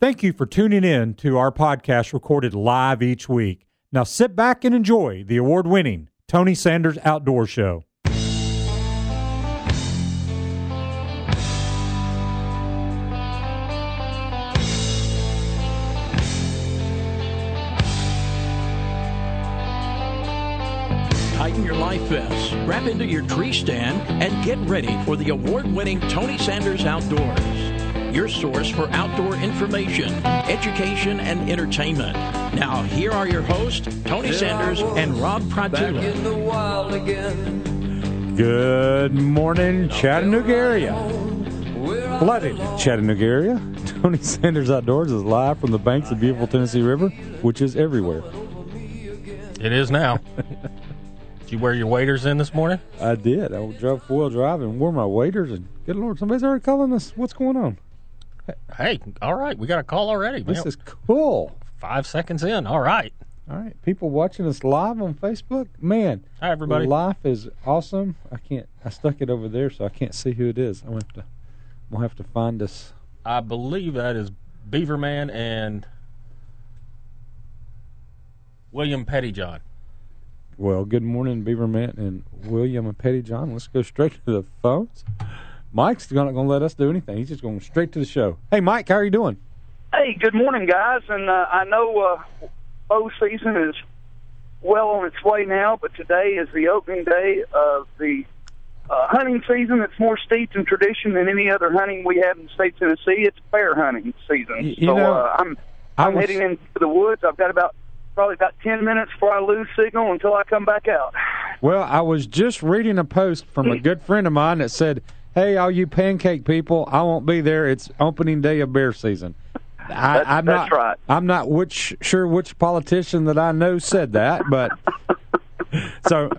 Thank you for tuning in to our podcast recorded live each week. Now sit back and enjoy the award winning Tony Sanders Outdoor Show. Tighten your life vests, wrap into your tree stand, and get ready for the award winning Tony Sanders Outdoors. Your source for outdoor information, education, and entertainment. Now, here are your hosts, Tony Sanders and Rob Pratula. Good morning, Chattanooga area. Flooded Chattanooga area. Tony Sanders Outdoors is live from the banks of the beautiful Tennessee River, which is everywhere. It is now. Did you wear your waders in this morning? I did. I drove four wheel drive and wore my waders, and good lord, somebody's already calling us. What's going on? Hey, all right, we got a call already. This Man, is cool. five seconds in. All right. All right, people watching us live on Facebook, man. Hi, everybody. Life is awesome. I can't. I stuck it over there, so I can't see who it is. I'm gonna have to. We'll have to find us. I believe that is Beaverman and William Pettyjohn. Well, good morning, Beaverman and William and Pettyjohn. Let's go straight to the phones. Mike's not going to let us do anything. He's just going straight to the show. Hey, Mike, how are you doing? Hey, good morning, guys. And uh, I know uh, bow season is well on its way now, but today is the opening day of the uh, hunting season. It's more steeped in tradition than any other hunting we have in the state of Tennessee. It's bear hunting season. Y- you so know, uh, I'm I'm was- heading into the woods. I've got about probably about ten minutes before I lose signal until I come back out. Well, I was just reading a post from a good friend of mine that said, "Hey, all you pancake people, I won't be there. It's opening day of bear season." I, That's- I'm that's not. right. I'm not which sure which politician that I know said that, but so.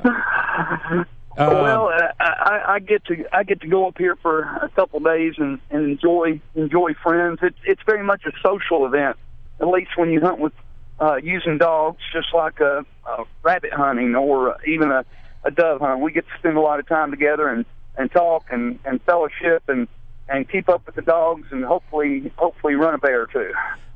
Uh, well, uh, I, I get to I get to go up here for a couple of days and, and enjoy enjoy friends. It's it's very much a social event, at least when you hunt with uh, using dogs, just like a, a rabbit hunting or even a, a dove hunt. We get to spend a lot of time together and and talk and and fellowship and and keep up with the dogs and hopefully hopefully run a bear too.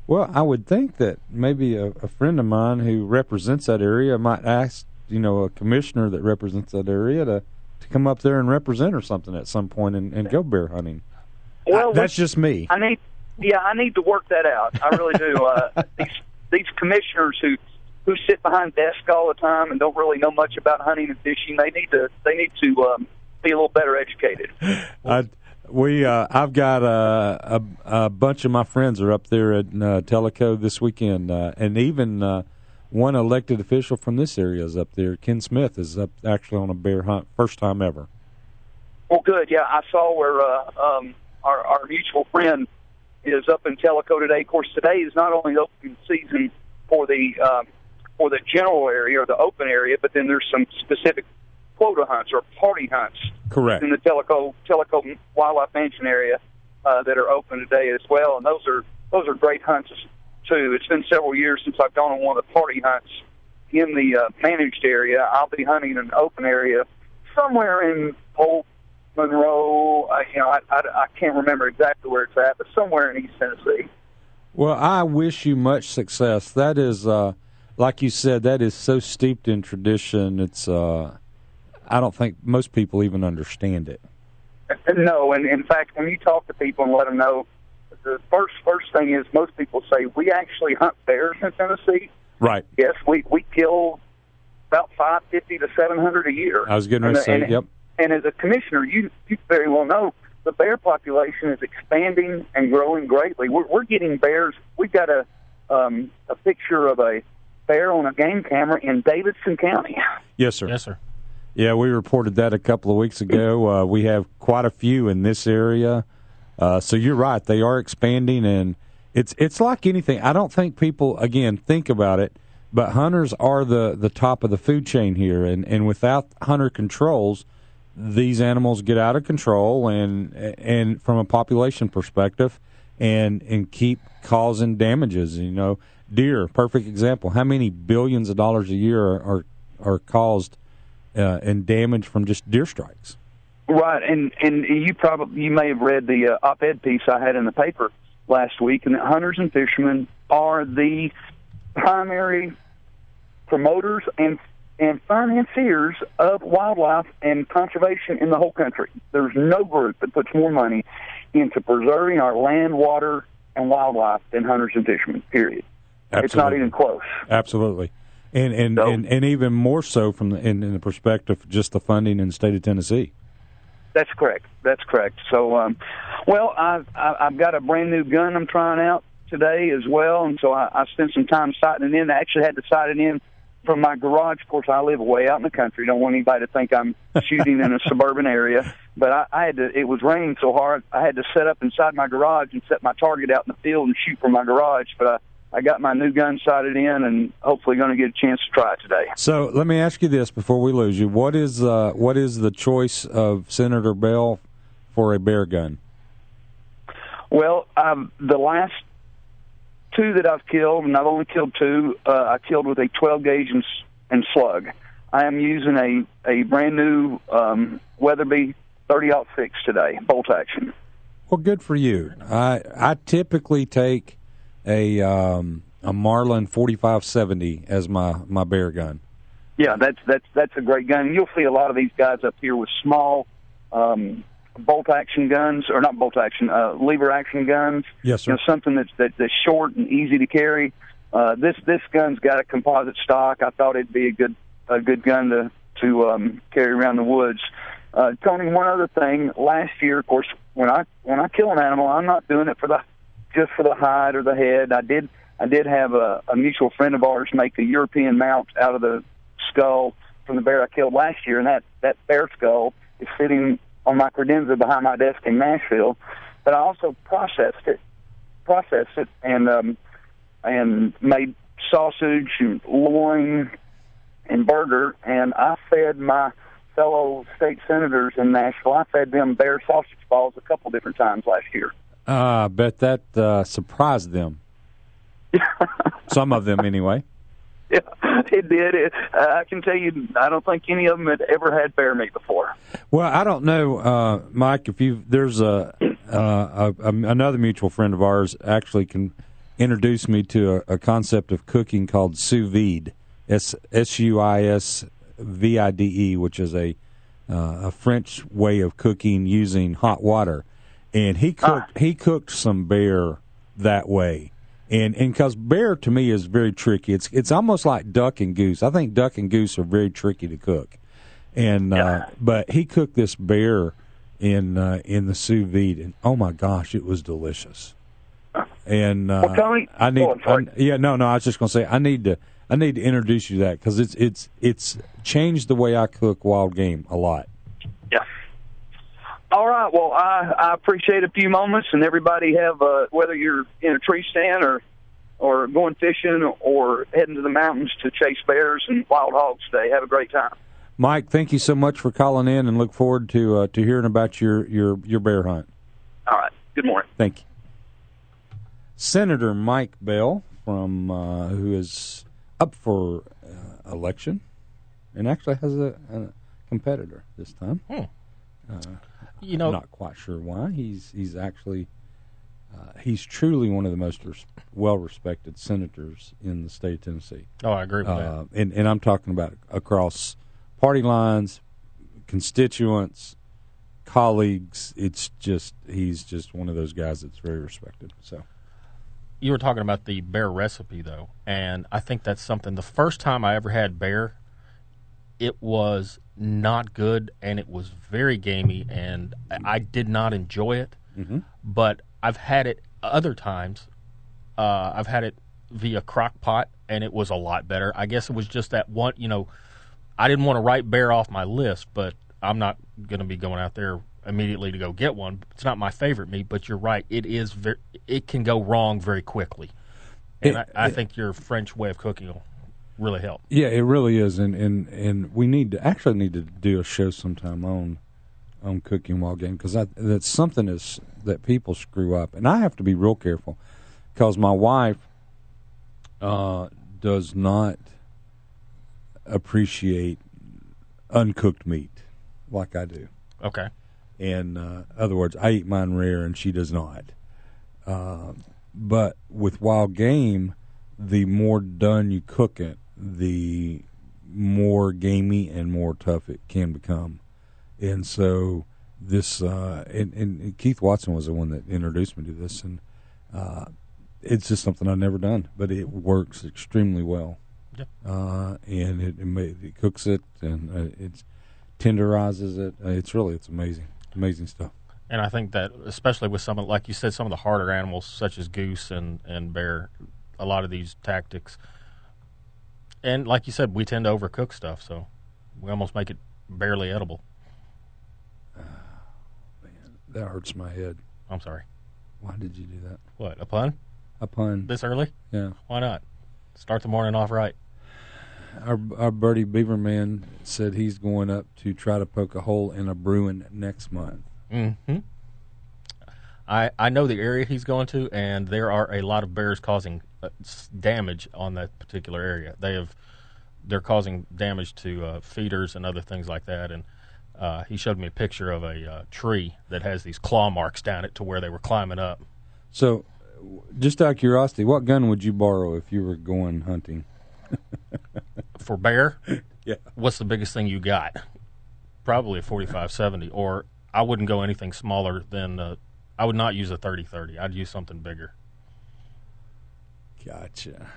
Well, I would think that maybe a, a friend of mine who represents that area might ask, you know, a commissioner that represents that area to, to come up there and represent or something at some point and, and go bear hunting. Well, I- that's just me. I need, yeah, I need to work that out. I really do. Uh, these these commissioners who who sit behind desks all the time and don't really know much about hunting and fishing, they need to they need to um, be a little better educated. I, we, uh, I've got uh, a, a bunch of my friends are up there at uh, Tellico this weekend, uh, and even uh, one elected official from this area is up there. Ken Smith is up actually on a bear hunt, first time ever. Well, good. Yeah, I saw where uh, um, our our mutual friend is up in Tellico today. Of course, today is not only open season for the um, for the general area or the open area, but then there's some specific quota hunts or party hunts Correct. in the Tellico Tellico Wildlife Management area uh, that are open today as well, and those are those are great hunts too. It's been several years since I've gone on one of the party hunts in the uh, managed area. I'll be hunting in an open area somewhere in Polk, Monroe. Uh, you know, I, I, I can't remember exactly where it's at, but somewhere in East Tennessee. Well, I wish you much success. That is, uh, like you said, that is so steeped in tradition. It's, uh, I don't think most people even understand it. No, and in fact, when you talk to people and let them know, the first first thing is most people say we actually hunt bears in Tennessee. Right. Yes, we we kill about five fifty to seven hundred a year. I was getting ready to say, and- yep. And as a commissioner, you you very well know the bear population is expanding and growing greatly. We're we're getting bears. We've got a um, a picture of a bear on a game camera in Davidson County. Yes, sir. Yes, sir. Yeah, we reported that a couple of weeks ago. Uh, we have quite a few in this area. Uh, so you're right; they are expanding, and it's it's like anything. I don't think people again think about it, but hunters are the the top of the food chain here, and and without hunter controls, these animals get out of control, and and from a population perspective, and and keep causing damages. You know, deer, perfect example. How many billions of dollars a year are are, are caused uh, and damage from just deer strikes? Right, and and you probably you may have read the uh, op-ed piece I had in the paper last week, and that hunters and fishermen are the primary promoters and and financiers of wildlife and conservation in the whole country. There's no group that puts more money into preserving our land, water, and wildlife than hunters and fishermen. Period. Absolutely. It's not even close. Absolutely. And and, So- and, and even more so from the, in, in the perspective of just the funding in the state of Tennessee. That's correct. That's correct. So, um, well, I've I- I've got a brand new gun I'm trying out today as well, and so I, I spent some time sighting it in. I actually had to sight it in from my garage. Of course, I live way out in the country. Don't want anybody to think I'm shooting in a suburban area. But I, I had to. It was raining so hard, I had to set up inside my garage and set my target out in the field and shoot from my garage. But I. Got my new gun sighted in, and hopefully going to get a chance to try it today. So let me ask you this before we lose you: what is uh, what is the choice of Senator Bell for a bear gun? Well, um, the last two that I've killed, and I've only killed two, uh, I killed with a 12 gauge and, and slug. I am using a, a brand new um, Weatherby 30 6 today, bolt action. Well, good for you. I I typically take a um, a Marlin forty five seventy as my my bear gun. Yeah, that's that's that's a great gun. You'll see a lot of these guys up here with small um, bolt action guns, or not bolt action, uh, lever action guns. Yes, you sir. know, something that's that, that's short and easy to carry. Uh, this this gun's got a composite stock. I thought it'd be a good a good gun to to um, carry around the woods. Uh, Tony, one other thing. Last year, of course, when I when I kill an animal, I'm not doing it for the just for the hide or the head. I did I did have a, a mutual friend of ours make a European mount out of the skull from the bear I killed last year, and that that bear skull is sitting on my credenza behind my desk in Nashville. But I also processed it, processed it, and um, and made sausage and loin and burger, and I fed my fellow state senators in Nashville. I fed them bear sausage balls a couple different times last year. Uh, I bet that uh, surprised them. Some of them, anyway. Yeah, it did. It, uh, I can tell you, I don't think any of them had ever had bear meat before. Well, I don't know, uh, Mike. If you there's a, uh, a, a another mutual friend of ours actually can introduce me to a, a concept of cooking called sous vide, s s u i s v i d e, which is a uh, a French way of cooking using hot water, and he cooked he cooked some bear that way. And and because bear to me is very tricky. It's it's almost like duck and goose. I think duck and goose are very tricky to cook and uh, but he cooked this bear in uh, in the sous vide, and oh my gosh, it was delicious. And uh, Well, I need, oh, I- yeah, no, no, I was just going to say I need to I need to introduce you to that because it's it's it's changed the way I cook wild game a lot. Yeah. All right. Well, I, I appreciate a few moments, and everybody have uh, whether you're in a tree stand or or going fishing or heading to the mountains to chase bears and wild hogs today. Have a great time. Mike, thank you so much for calling in, and look forward to uh, to hearing about your your your bear hunt. All right. Good morning. Thank you. Senator Mike Bell from uh, who is up for uh, election and actually has a, a competitor this time. You know, Not quite sure why. He's he's actually uh, he's truly one of the most res- well-respected senators in the state of Tennessee. oh, I agree with Uh, and, and I'm talking about across party lines, constituents, colleagues. It's just he's just one of those guys that's very respected. So. You were talking about the bear recipe, though, and I think that's something. The first time I ever had bear, it was not good, and it was very gamey, and I did not enjoy it. Mm-hmm. But I've had it other times. Uh, I've had it via crock pot, and it was a lot better. I guess it was just that one. You know, I didn't want to write bear off my list, but I'm not going to be going out there immediately to go get one. It's not my favorite meat, but you're right. It is very. It can go wrong very quickly, and It- I, I think your French way of cooking will really help. Yeah, it really is, and, and, and we need to actually need to do a show sometime on on cooking wild game because that's something is that people screw up, and I have to be real careful because my wife uh, does not appreciate uncooked meat like I do. Okay. In uh, other words, I eat mine rare, and she does not. Uh, but with wild game, the more done you cook it, the more gamey and more tough it can become. And so this, uh, and, and Keith Watson was the one that introduced me to this, and uh, it's just something I've never done, but it works extremely well. Yep. Uh, and it, it, may, it cooks it and uh, it tenderizes it. Uh, it's really it's amazing, amazing stuff. And I think that especially with some, of, like you said, some of the harder animals such as goose and and bear, a lot of these tactics. And like you said, we tend to overcook stuff, so we almost make it barely edible. Man, that hurts my head. I'm sorry. Why did you do that? What a pun! A pun. This early? Yeah. Why not? Start the morning off right. Our our buddy Beaverman said he's going up to try to poke a hole in a Bruin next month. hmm I I know the area he's going to, and there are a lot of bears causing damage on that particular area. They have they're causing damage to uh, feeders and other things like that. And uh, he showed me a picture of a uh, tree that has these claw marks down it to where they were climbing up. So, just out of curiosity, what gun would you borrow if you were going hunting? For bear, Yeah. what's the biggest thing you got? Probably a 4570, or I wouldn't go anything smaller than. Uh, I would not use a 3030. I'd use something bigger Gotcha.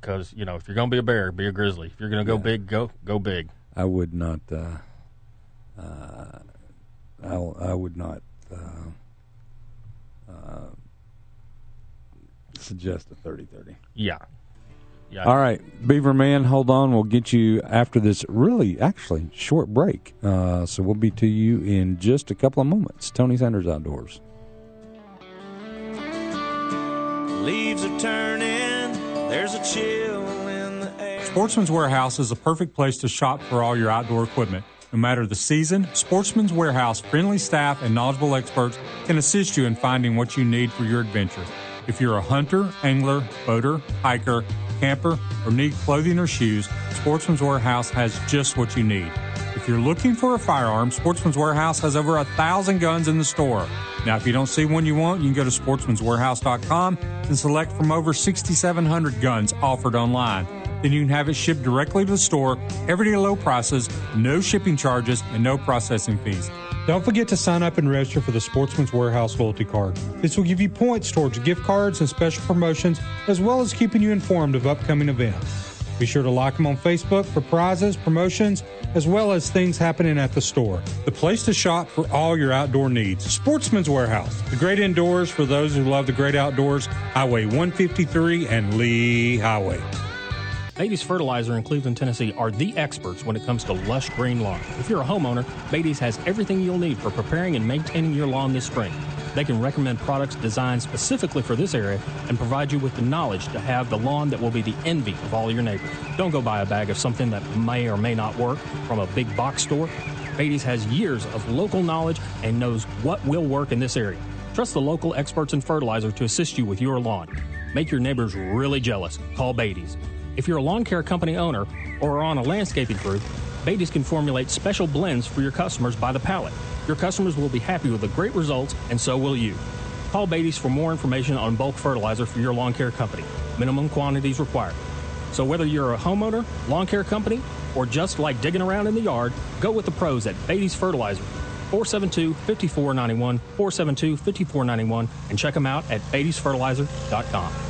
because you know if you're going to be a bear, be a grizzly. If you're going to go Yeah. big, go go big. I would not. Uh, uh, I, I would not uh, uh, suggest a thirty thirty. Yeah, yeah. All right, Beaver Man, hold on. We'll get you after this really, actually, short break. Uh, so we'll be to you in just a couple of moments. Tony Sanders Outdoors. Leaves are turning, there's a chill in the air. Sportsman's Warehouse is a perfect place to shop for all your outdoor equipment. No matter the season, Sportsman's Warehouse friendly staff and knowledgeable experts can assist you in finding what you need for your adventure. If you're a hunter, angler, boater, hiker, camper, or need clothing or shoes, Sportsman's Warehouse has just what you need. You're looking for a firearm, Sportsman's Warehouse has over a thousand guns in the store. Now, if you don't see one you want, you can go to sportsmanswarehouse.com and select from over 6,700 guns offered online. Then you can have it shipped directly to the store, everyday low prices, no shipping charges, and no processing fees. Don't forget to sign up and register for the Sportsman's Warehouse loyalty card. This will give you points towards gift cards and special promotions, as well as keeping you informed of upcoming events. Be sure to like them on Facebook for prizes, promotions, as well as things happening at the store. The place to shop for all your outdoor needs. Sportsman's Warehouse, the great indoors for those who love the great outdoors. Highway 153 and Lee Highway. Beatty's Fertilizer in Cleveland, Tennessee are the experts when it comes to lush green lawn. If you're a homeowner, Beatty's has everything you'll need for preparing and maintaining your lawn this spring. They can recommend products designed specifically for this area and provide you with the knowledge to have the lawn that will be the envy of all your neighbors. Don't go buy a bag of something that may or may not work from a big box store. Beatty's has years of local knowledge and knows what will work in this area. Trust the local experts in fertilizer to assist you with your lawn. Make your neighbors really jealous. Call Beatty's. If you're a lawn care company owner or are on a landscaping crew, Beatty's can formulate special blends for your customers by the pallet. Your customers will be happy with the great results, and so will you. Call Beatty's for more information on bulk fertilizer for your lawn care company. Minimum quantities required. So whether you're a homeowner, lawn care company, or just like digging around in the yard, go with the pros at Beatty's Fertilizer. 472-5491, 472-5491, and check them out at beattysfertilizer.com.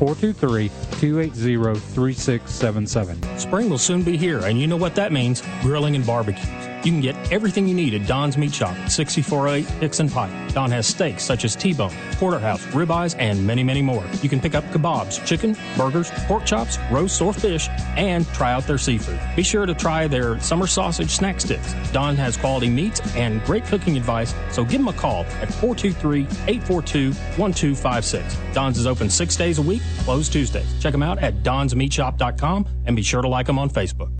423-280-3677. Spring will soon be here, and you know what that means grilling and barbecues. You can get everything you need at Don's Meat Shop, 6408 Dixon Pike. Don has steaks such as T-bone, porterhouse, ribeyes, and many, many more. You can pick up kebabs, chicken, burgers, pork chops, roasts, or fish, and try out their seafood. Be sure to try their summer sausage snack sticks. Don has quality meats and great cooking advice, so give him a call at 423-842-1256. Don's is open six days a week, closed Tuesdays. Check him out at donsmeatshop.com and be sure to like him on Facebook.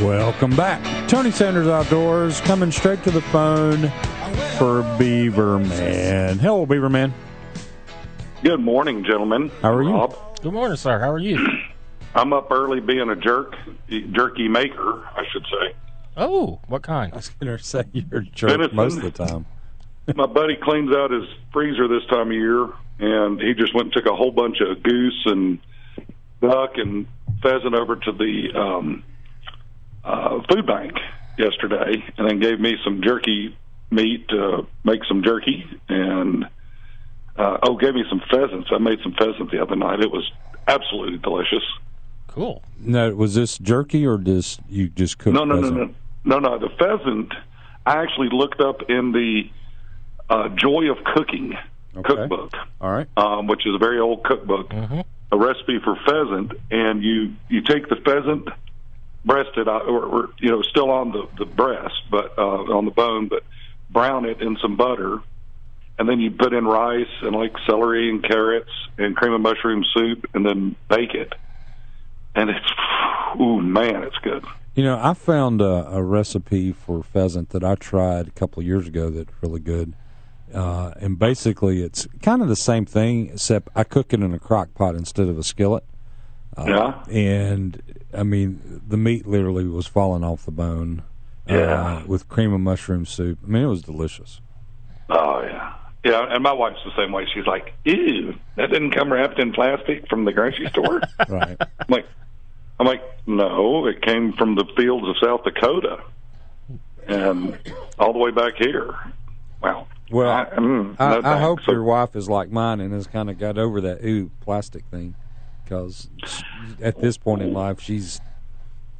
Welcome back. Tony Sanders Outdoors coming straight to the phone for Beaverman. Hello, Beaverman. Good morning, gentlemen. How are you? Rob. Good morning, sir. How are you? I'm up early being a jerk, jerky maker, I should say. Oh, what kind? I was going to say you're a jerk Venison. most of the time. My buddy cleans out his freezer this time of year, and he just went and took a whole bunch of goose and duck and pheasant over to the um, uh, food bank yesterday, and then gave me some jerky meat to make some jerky, and uh, oh, gave me some pheasants. I made some pheasant the other night. It was absolutely delicious. Cool. No, was this jerky or just you just cooked? No, no, no, pheasant? no, no, no. The pheasant, I actually looked up in the uh, Joy of Cooking Okay. cookbook, All right. um, which is a very old cookbook, a recipe for pheasant, and you you take the pheasant breasted out, or, or you know still on the the breast, but uh, on the bone, but brown it in some butter, and then you put in rice and like celery and carrots and cream of mushroom soup, and then bake it, and it's ooh man, it's good. You know, I found a, a recipe for pheasant that I tried a couple of years ago that's really good. Uh, and basically, it's kind of the same thing, except I cook it in a crock pot instead of a skillet. Uh, Yeah. And, I mean, the meat literally was falling off the bone. Yeah. Uh, with cream of mushroom soup. I mean, it was delicious. Oh yeah, yeah. And my wife's the same way. She's like, "Ew, that didn't come wrapped in plastic from the grocery store." Right. I'm like, I'm like, no, it came from the fields of South Dakota, and all the way back here. Wow. Well, I, mm, no I hope So- your wife is like mine and has kind of got over that ooh plastic thing, because at this point in life she's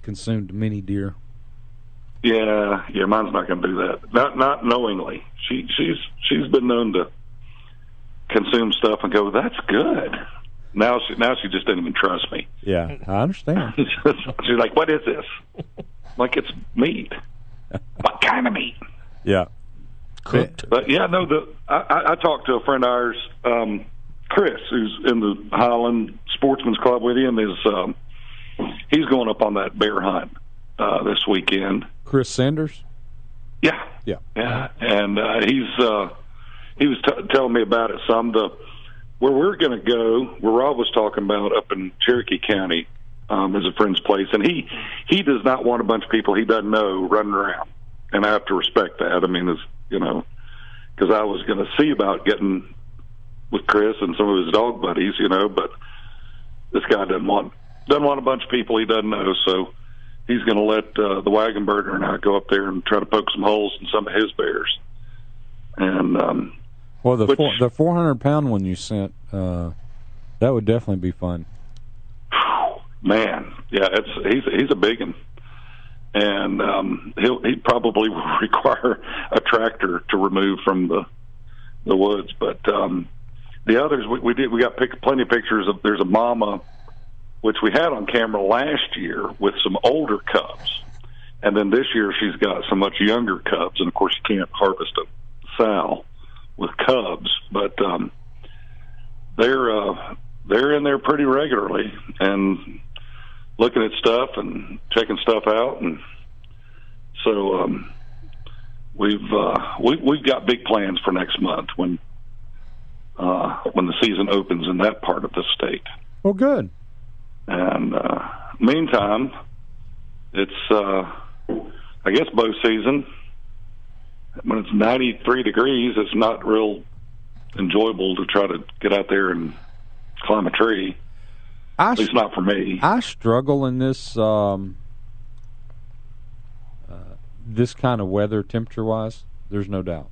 consumed many deer. Yeah, yeah. Mine's not going to do that. Not not knowingly. She she's she's been known to consume stuff and go, "That's good." Now she now she just didn't even trust me. Yeah, I understand. She's like, "What is this?" like it's meat. what kind of meat? yeah, Cooked. But yeah, no. The I, I, I talked to a friend of ours, um, Chris, who's in the Highland Sportsman's Club with him, is um, he's going up on that bear hunt uh, this weekend. Chris Sanders. Yeah, Yeah, yeah, and uh, he's uh, he was t- telling me about it some. The where we're going to go, where Rob was talking about up in Cherokee County, um, is a friend's place, and he he does not want a bunch of people he doesn't know running around, and I have to respect that. I mean, it's you know, because I was going to see about getting with Chris and some of his dog buddies, you know, but this guy doesn't want doesn't want a bunch of people he doesn't know, so he's going to let uh, the wagon burger and I go up there and try to poke some holes in some of his bears. And um, Well, the Which- four, the four hundred pound one you sent, uh, that would definitely be fun. man, yeah, it's he's he's a big one, and um, he'll he probably will require a tractor to remove from the the woods. But um, the others, we, we did we got pic- plenty of pictures of. There's a mama, which we had on camera last year with some older cubs, and then this year she's got some much younger cubs, and of course you can't harvest a sow with cubs, but um, they're uh, they're in there pretty regularly and looking at stuff and checking stuff out, and so um, we've uh, we, we've got big plans for next month when uh, when the season opens in that part of the state. Well, good. And uh, meantime, it's uh, I guess bow season. When it's 93 degrees, it's not real enjoyable to try to get out there and climb a tree. I At least not for me. I struggle in this um, uh, this kind of weather, temperature wise. There's no doubt.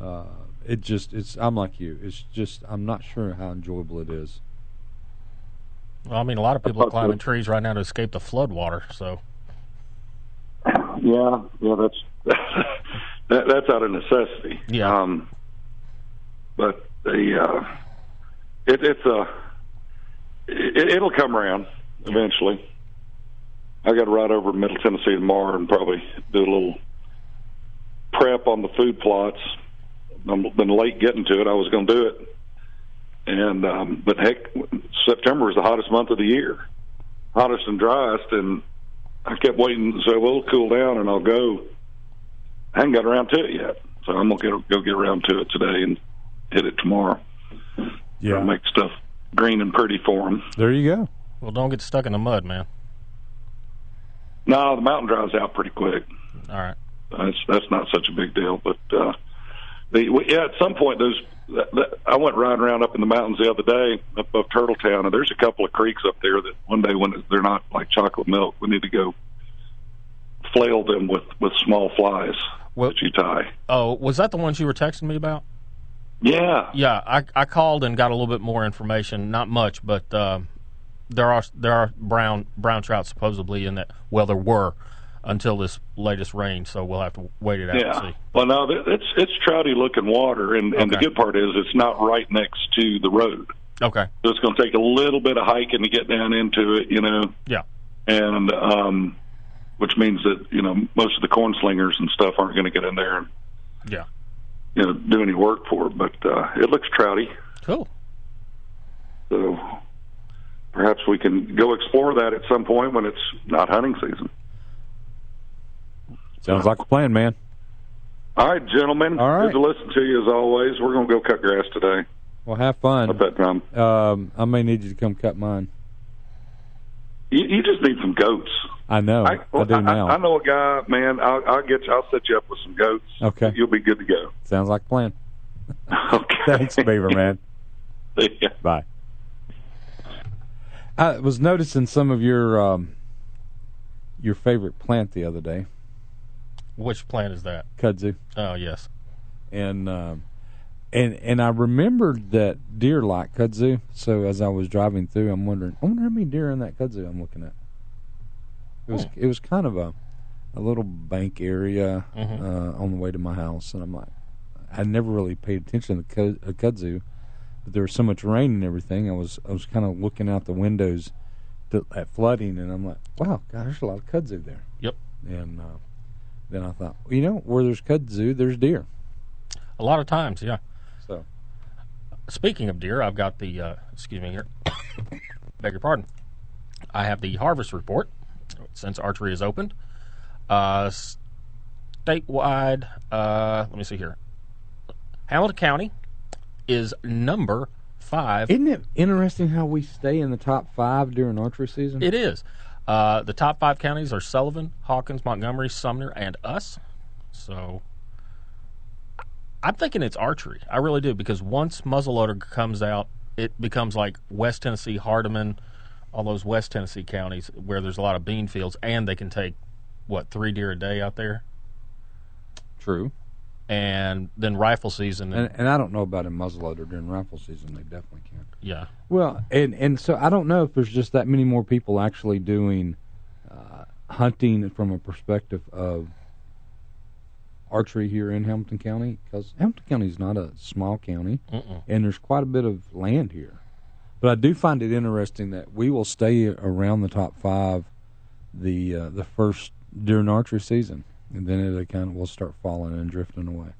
Uh, it just it's I'm like you. It's just I'm not sure how enjoyable it is. Well, I mean, a lot of people are climbing trees right now to escape the flood water. So Yeah, yeah, that's that, that's out of necessity. Yeah. Um, but the uh, it, it's a it, it'll come around eventually. I got to ride over to Middle Tennessee tomorrow and probably do a little prep on the food plots. I've been late getting to it. I was going to do it, and um, but heck, September is the hottest month of the year, hottest and driest, and I kept waiting So say, "Well, it'll cool down, and I'll go." I haven't got around to it yet, so I'm gonna get, go get around to it today and hit it tomorrow. Yeah. Make stuff green and pretty for them. There you go. well, don't get stuck in the mud, man. No, the mountain dries out pretty quick. All right. That's that's not such a big deal. But uh, the we- yeah, at some point those that, that, I went riding around up in the mountains the other day up above Turtletown, and there's a couple of creeks up there that one day when they're not like chocolate milk, we need to go flail them with with small flies Well- that you tie. Oh, was that the ones you were texting me about? Yeah, Yeah, I I called and got a little bit more information. Not much, but uh, there are there are brown brown trout supposedly in that. Well, there were until this latest rain, so we'll have to wait it out yeah. and see. Well, no, it's it's trouty looking water, and and the good part is it's not right next to the road. Okay. So it's going to take a little bit of hiking to get down into it, you know. Yeah. and um, which means that you know most of the corn slingers and stuff aren't going to get in there and Yeah. you know do any work for it. But uh, it looks trouty, Cool. so perhaps we can go explore that at some point when it's not hunting season. Sounds like a plan, man. All right, gentlemen. All right. Good to listen to you as always. We're going to go cut grass today. Well, have fun. I bet. Um, I may need you to come cut mine. You, you just need some goats. I know. I, do now. I, know a guy, man. I'll, I'll get you. I'll set you up with some goats. Okay. You'll be good to go. Sounds like a plan. Okay. Thanks, Beaver man. Yeah. Bye. I was noticing some of your um, your favorite plant the other day, Which plant is that? kudzu, Oh, yes. and um, and and I remembered that deer like kudzu. So as I was driving through, I'm wondering, I wonder how many deer in that kudzu I'm looking at. It was it was kind of a a little bank area Mhm. uh, on the way to my house, and I'm like, I never really paid attention to the uh, kudzu, but there was so much rain and everything. I was I was kind of looking out the windows to, at flooding, and I'm like, wow, God, there's a lot of kudzu there. Yep. And uh, then I thought, well, you know, where there's kudzu, there's deer. A lot of times, yeah. So Speaking of deer, I've got the uh, excuse me here. Beg your pardon. I have the harvest report since archery is opened. Uh, statewide, uh, let me see here. Hamilton County is number five. isn't it interesting how we stay in the top five during archery season? It is. Uh, the top five counties are Sullivan, Hawkins, Montgomery, Sumner, and us. So I'm thinking it's archery. I really do because once muzzleloader comes out, it becomes like West Tennessee, Hardeman, all those West Tennessee counties where there's a lot of bean fields, and they can take what three deer a day out there, True. And then rifle season. And, And, and I don't know about a muzzleloader during rifle season. They definitely can. yeah, Well, and and so I don't know if there's just that many more people actually doing uh, hunting from a perspective of archery here in Hamilton County because Hamilton County is not a small county, Mm-mm. and there's quite a bit of land here. But I do find it interesting that we will stay around the top five the uh, the first during archery season, and then it kind of will start falling and drifting away.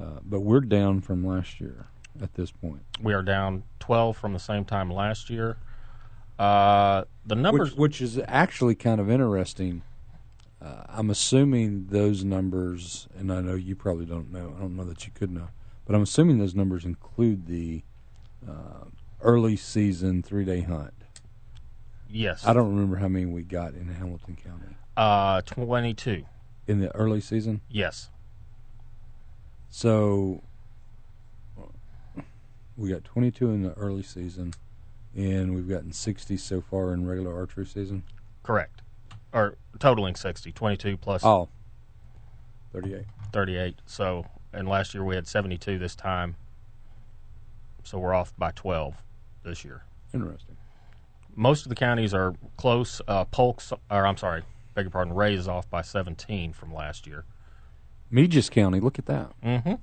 Uh, but we're down from last year at this point. we are down 12 from the same time last year. Uh, the numbers. which, which is actually kind of interesting. Uh, I'm assuming those numbers, and I know you probably don't know. I don't know that you could know, but I'm assuming those numbers include the uh, early season three day hunt. yes, I don't remember how many we got in Hamilton County Uh, 22. in the early season. Yes. So we got 22 in the early season, and we've gotten 60 so far in regular archery season. Correct. Or totaling 60, 22 plus Oh, 38. 38. So and last year we had 72 this time. So we're off by 12 this year. Interesting. Most of the counties are close. Uh, Polk's, or I'm sorry, beg your pardon, Rhea is off by 17 from last year. Meigs County, look at that. Mm-hmm.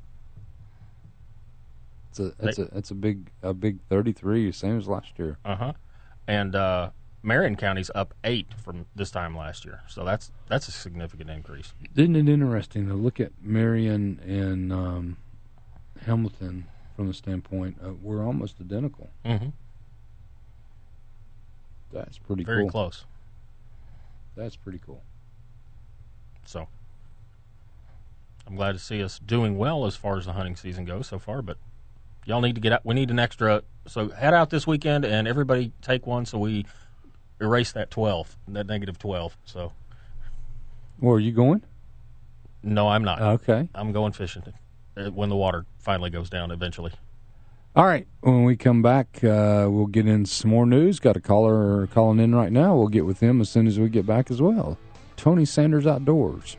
It's a that's a that's a big a big thirty three, same as last year. Uh huh. And uh, Marion County's up eight from this time last year, so that's that's a significant increase. Isn't it interesting to look at Marion and um, Hamilton from the standpoint of we're almost identical. Mm-hmm. That's pretty Very cool. close. That's pretty cool. So I'm glad to see us doing well as far as the hunting season goes so far. But y'all need to get out. We need an extra. So head out this weekend and everybody take one so we erase that 12, that negative 12. So Where are you going? no, I'm not. Okay. I'm going fishing uh, when the water finally goes down eventually. All right. When we come back, uh, we'll get in some more news. Got a caller calling in right now. We'll get with him as soon as we get back as well. Tony Sanders Outdoors.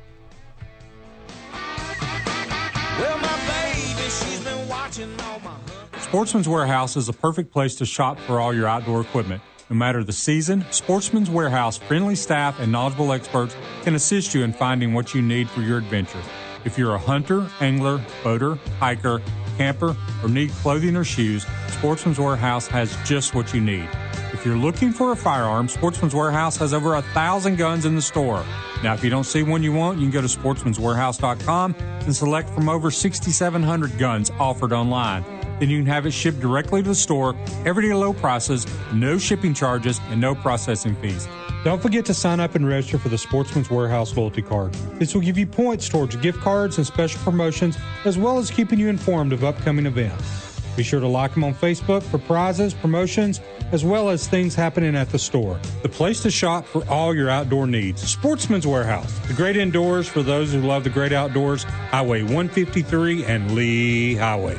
Well, my baby, she's been watching all my Sportsman's Warehouse is a perfect place to shop for all your outdoor equipment. No matter the season, Sportsman's Warehouse friendly staff and knowledgeable experts can assist you in finding what you need for your adventure. If you're a hunter, angler, boater, hiker, camper, or need clothing or shoes, Sportsman's Warehouse has just what you need. If you're looking for a firearm, Sportsman's Warehouse has over a thousand guns in the store. Now, if you don't see one you want, you can go to sportsmanswarehouse.com and select from over 6,700 guns offered online. Then you can have it shipped directly to the store, everyday low prices, no shipping charges, and no processing fees. Don't forget to sign up and register for the Sportsman's Warehouse loyalty card. This will give you points towards gift cards and special promotions, as well as keeping you informed of upcoming events. Be sure to like them on Facebook for prizes, promotions, as well as things happening at the store. The place to shop for all your outdoor needs. Sportsman's Warehouse, the great indoors for those who love the great outdoors. Highway 153 and Lee Highway.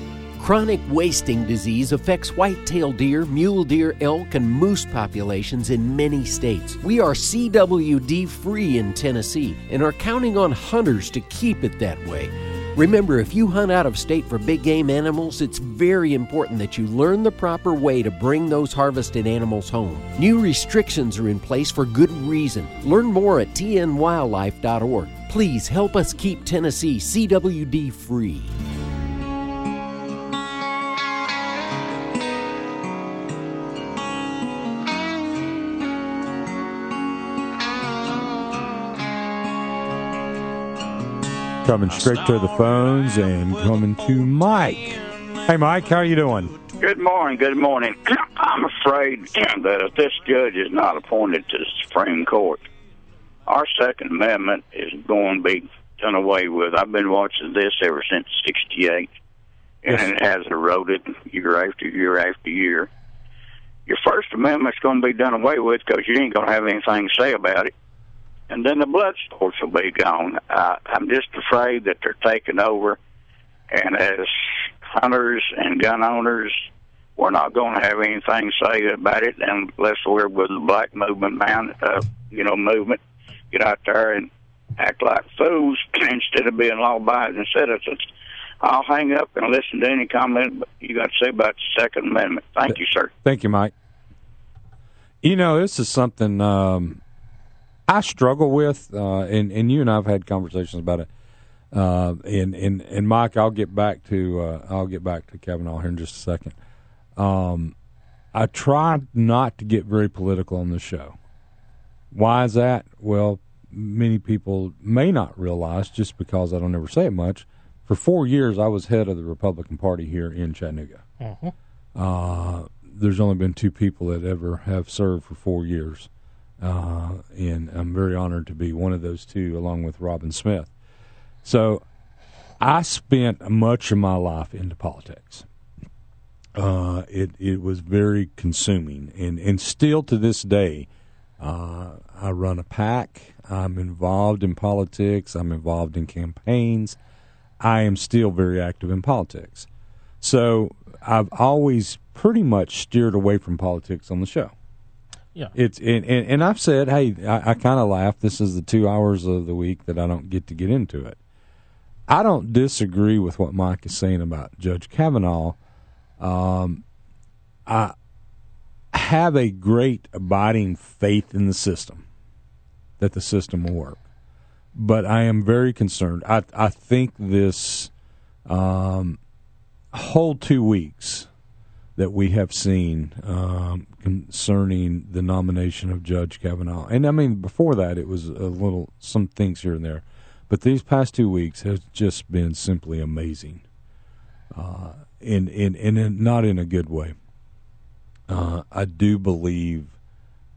Chronic wasting disease affects white-tailed deer, mule deer, elk, and moose populations in many states. We are CWD free in Tennessee and are counting on hunters to keep it that way. Remember, if you hunt out of state for big game animals, it's very important that you learn the proper way to bring those harvested animals home. New restrictions are in place for good reason. Learn more at tnwildlife.org. Please help us keep Tennessee CWD free. Coming straight to the phones and coming to Mike. Hey, Mike, how you doing? Good morning. Good morning. I'm afraid that if this judge is not appointed to the Supreme Court, our Second Amendment is going to be done away with. I've been watching this ever since '68, and it has eroded year after year after year. Your First Amendment's going to be done away with because you ain't going to have anything to say about it, and then the blood sports will be gone. Uh, I'm just afraid that they're taking over, and as hunters and gun owners, we're not going to have anything to say about it unless we're with the black movement man, uh, you know, movement. Get out there and act like fools instead of being law-abiding citizens. I'll hang up and listen to any comment you got to say about the Second Amendment. Thank you, sir. Thank you, Mike. You know, this is something um, I struggle with, uh, and and you and I've had conversations about it. Uh, and and and Mike, I'll get back to uh, I'll get back to Kavanaugh here in just a second. Um, I try not to get very political on the show. Why is that? Well, many people may not realize just because I don't ever say it much. For four years, I was head of the Republican Party here in Chattanooga. Uh, there's only been two people that ever have served for four years, uh, and I'm very honored to be one of those two, along with Robin Smith. So, I spent much of my life into politics. Uh, it it was very consuming, and and still to this day, uh, I run a PAC. I'm involved in politics. I'm involved in campaigns. I am still very active in politics. So I've always pretty much steered away from politics on the show. Yeah. It's and, and, and I've said, hey, I, I kind of laugh. This is the two hours of the week that I don't get to get into it. I don't disagree with what Mike is saying about Judge Kavanaugh. Um, I have a great abiding faith in the system that the system will work, but I am very concerned. I I think this um, whole two weeks that we have seen um, concerning the nomination of Judge Kavanaugh. And I mean, before that, it was a little some things here and there, but these past two weeks has just been simply amazing, uh, in, in in not in a good way. Uh, I do believe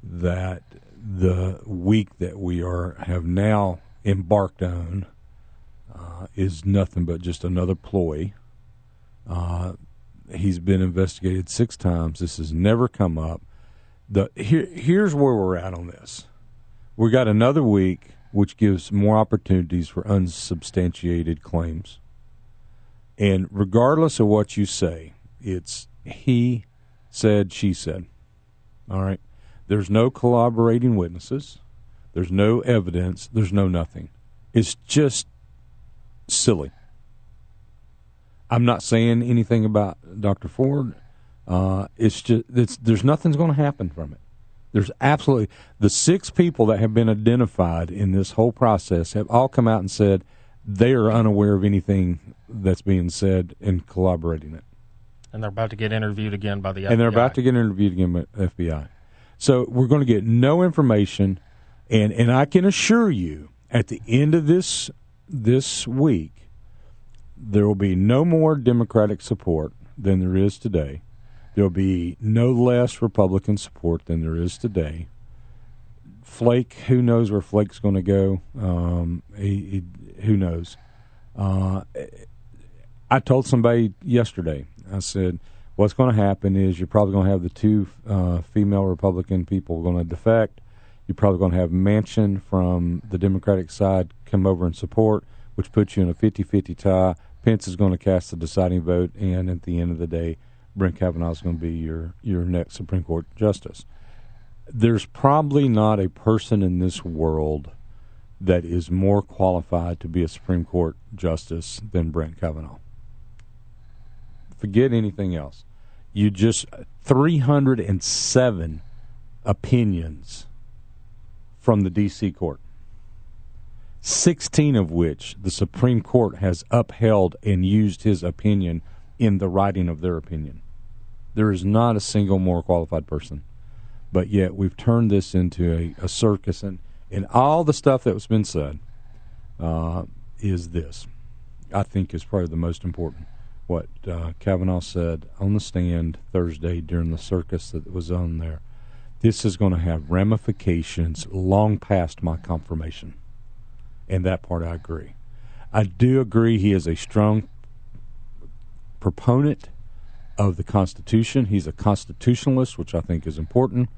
that the week that we are have now embarked on uh, is nothing but just another ploy. He's been investigated six times. This has never come up. The here here's where we're at on this. We got another week, which gives more opportunities for unsubstantiated claims. And regardless of what you say, it's he said, she said. All right. There's no corroborating witnesses. There's no evidence. There's no nothing. It's just silly. I'm not saying anything about Dr. Ford. Uh, it's just it's, there's nothing's going to happen from it. There's absolutely the six people that have been identified in this whole process have all come out and said they are unaware of anything that's being said and collaborating it. And they're about to get interviewed again by the FBI. And they're about to get interviewed again by FBI. So we're going to get no information, and and I can assure you, at the end of this this week, there will be no more Democratic support than there is today. There will be no less Republican support than there is today. Flake, who knows where Flake's going to go? Um, he, he, who knows? Uh, I told somebody yesterday. I said, "What's going to happen is you're probably going to have the two uh, female Republican people going to defect. You're probably going to have Manchin from the Democratic side come over and support, which puts you in a 50-50 tie. Pence is going to cast the deciding vote, and at the end of the day, Brett Kavanaugh is going to be your your next Supreme Court justice. There's probably not a person in this world that is more qualified to be a Supreme Court justice than Brett Kavanaugh. Forget anything else. You just 307 opinions from the D.C. court. 16 of which the Supreme Court has upheld and used his opinion in the writing of their opinion. There is not a single more qualified person. But yet we've turned this into a, a circus, and, and all the stuff that was been said uh, is this. I think is probably the most important. What uh, Kavanaugh said on the stand Thursday during the circus that was on there. This is going to have ramifications long past my confirmation. And that part I agree. I do agree he is a strong proponent of the Constitution. He's a constitutionalist, which I think is important,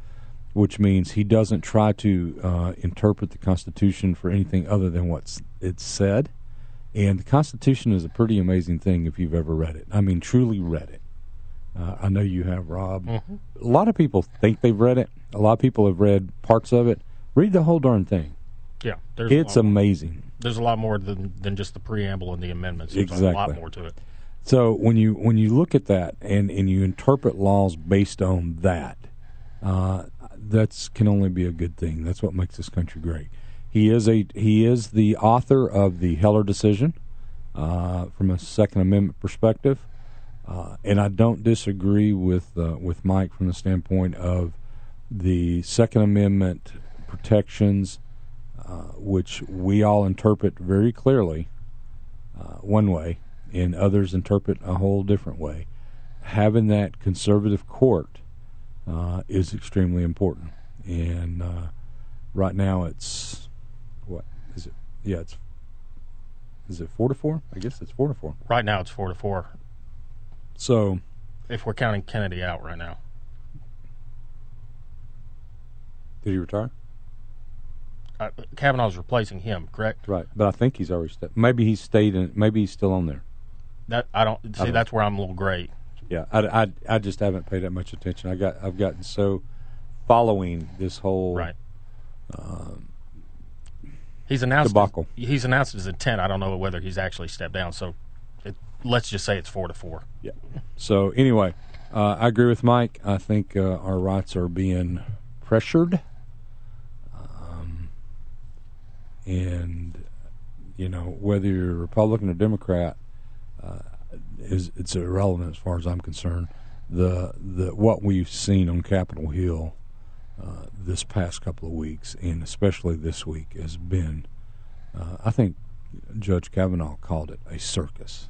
which means he doesn't try to uh, interpret the Constitution for anything other than what it's said. And the Constitution is a pretty amazing thing if you've ever read it. I mean, truly read it. Uh, I know you have, Rob. Mm-hmm. A lot of people think they've read it. A lot of people have read parts of it. Read the whole darn thing. Yeah, there's it's amazing. there's a lot more than than just the preamble and the amendments. There's Exactly. a lot more to it. So when you when you look at that and, and you interpret laws based on that, uh, that's can only be a good thing. That's what makes this country great. He is a he is the author of the Heller decision uh, from a Second Amendment perspective, uh, and I don't disagree with uh, with Mike from the standpoint of the Second Amendment protections, which we all interpret very clearly uh, one way, and others interpret a whole different way. Having that conservative court uh, is extremely important, and uh, right now it's what is it? Yeah, it's Is it four to four? I guess it's four to four. Right now, it's four to four. So if we're counting Kennedy out right now, did he retire? Uh, Kavanaugh's replacing him, correct? Right, but I think he's already stepped. Maybe he's stayed in. Maybe he's still on there. That I don't see. don't- that's where I'm a little gray. Yeah, I, I, I just haven't paid that much attention. I got I've gotten so following this whole Right. Um, He's announced Debacle. He's announced his intent. I don't know whether he's actually stepped down. So, it, let's just say it's four to four. Yeah. So anyway, uh, I agree with Mike. I think uh, our rights are being pressured, um, and you know whether you're Republican or Democrat, uh, is it's irrelevant as far as I'm concerned. The the what we've seen on Capitol Hill uh, this past couple of weeks, and especially this week, has been. Uh, I think Judge Kavanaugh called it a circus.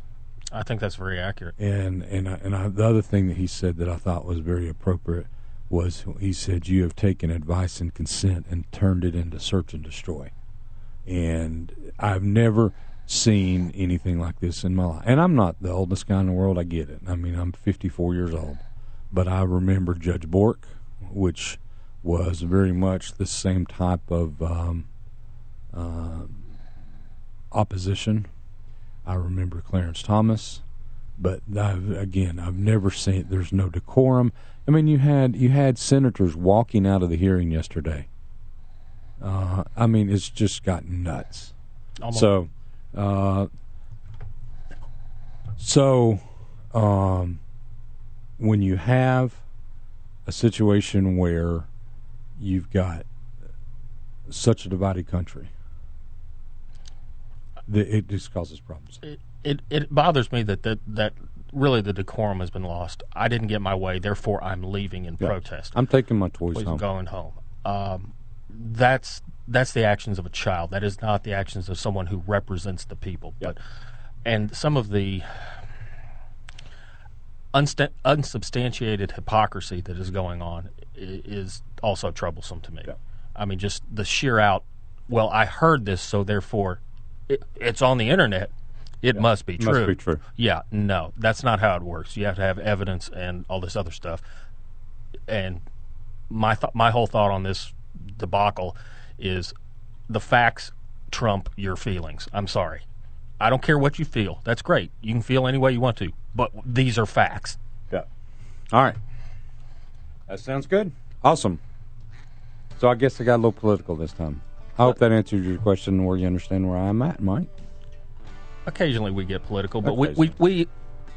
I think that's very accurate. And and I, and I, the other thing that he said that I thought was very appropriate was he said you have taken advice and consent and turned it into search and destroy. And I've never seen anything like this in my life. And I'm not the oldest guy in the world. I get it. I mean, I'm 54 years old, but I remember Judge Bork, which was very much the same type of um, uh, opposition I remember Clarence Thomas, but I've, again, I've never seen. There's no decorum. I mean, you had you had senators walking out of the hearing yesterday. Uh, I mean, it's just gotten nuts. Almost. So, uh, so um, when you have a situation where you've got such a divided country, the, it just causes problems. It, it it bothers me that that that really the decorum has been lost. I didn't get my way, therefore I'm leaving in Yeah. protest. I'm taking my toys Please home. going home. Um, that's that's the actions of a child. That is not the actions of someone who represents the people. But and some of the unsta- unsubstantiated hypocrisy that is going on is also troublesome to me. I mean, just the sheer out. Well, I heard this, so therefore, it, it's on the internet. It must be true. Must be true. Yeah, no, that's not how it works. You have to have evidence and all this other stuff. And my th- my whole thought on this debacle is the facts trump your feelings. I'm sorry. I don't care what you feel. That's great. You can feel any way you want to, but these are facts. Yeah. All right. That sounds good. Awesome. So I guess I got a little political this time. I hope that answers your question where you understand where I'm at, Mike. Occasionally we get political, but we, we, we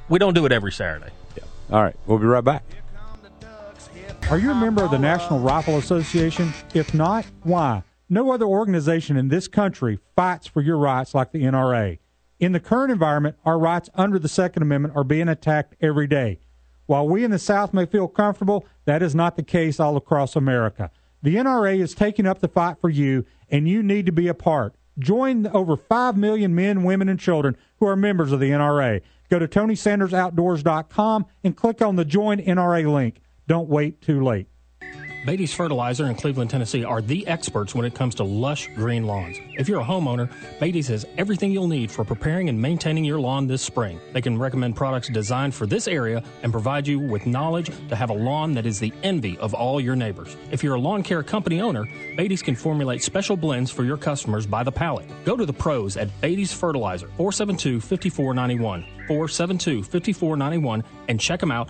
we don't do it every Saturday. Yeah. All right. We'll be right back. Are you a member of the National Rifle Association? If not, why? No other organization in this country fights for your rights like the NRA. In the current environment, our rights under the Second Amendment are being attacked every day. While we in the South may feel comfortable, that is not the case all across America. The NRA is taking up the fight for you, and you need to be a part. Join the over 5 million men, women, and children who are members of the NRA. Go to TonySandersOutdoors.com and click on the Join NRA link. Don't wait too late. Beatty's Fertilizer in Cleveland, Tennessee are the experts when it comes to lush green lawns. If you're a homeowner, Beatty's has everything you'll need for preparing and maintaining your lawn this spring. They can recommend products designed for this area and provide you with knowledge to have a lawn that is the envy of all your neighbors. If you're a lawn care company owner, Beatty's can formulate special blends for your customers by the pallet. Go to the pros at Beatty's Fertilizer, 472 5491, 472 5491, and check them out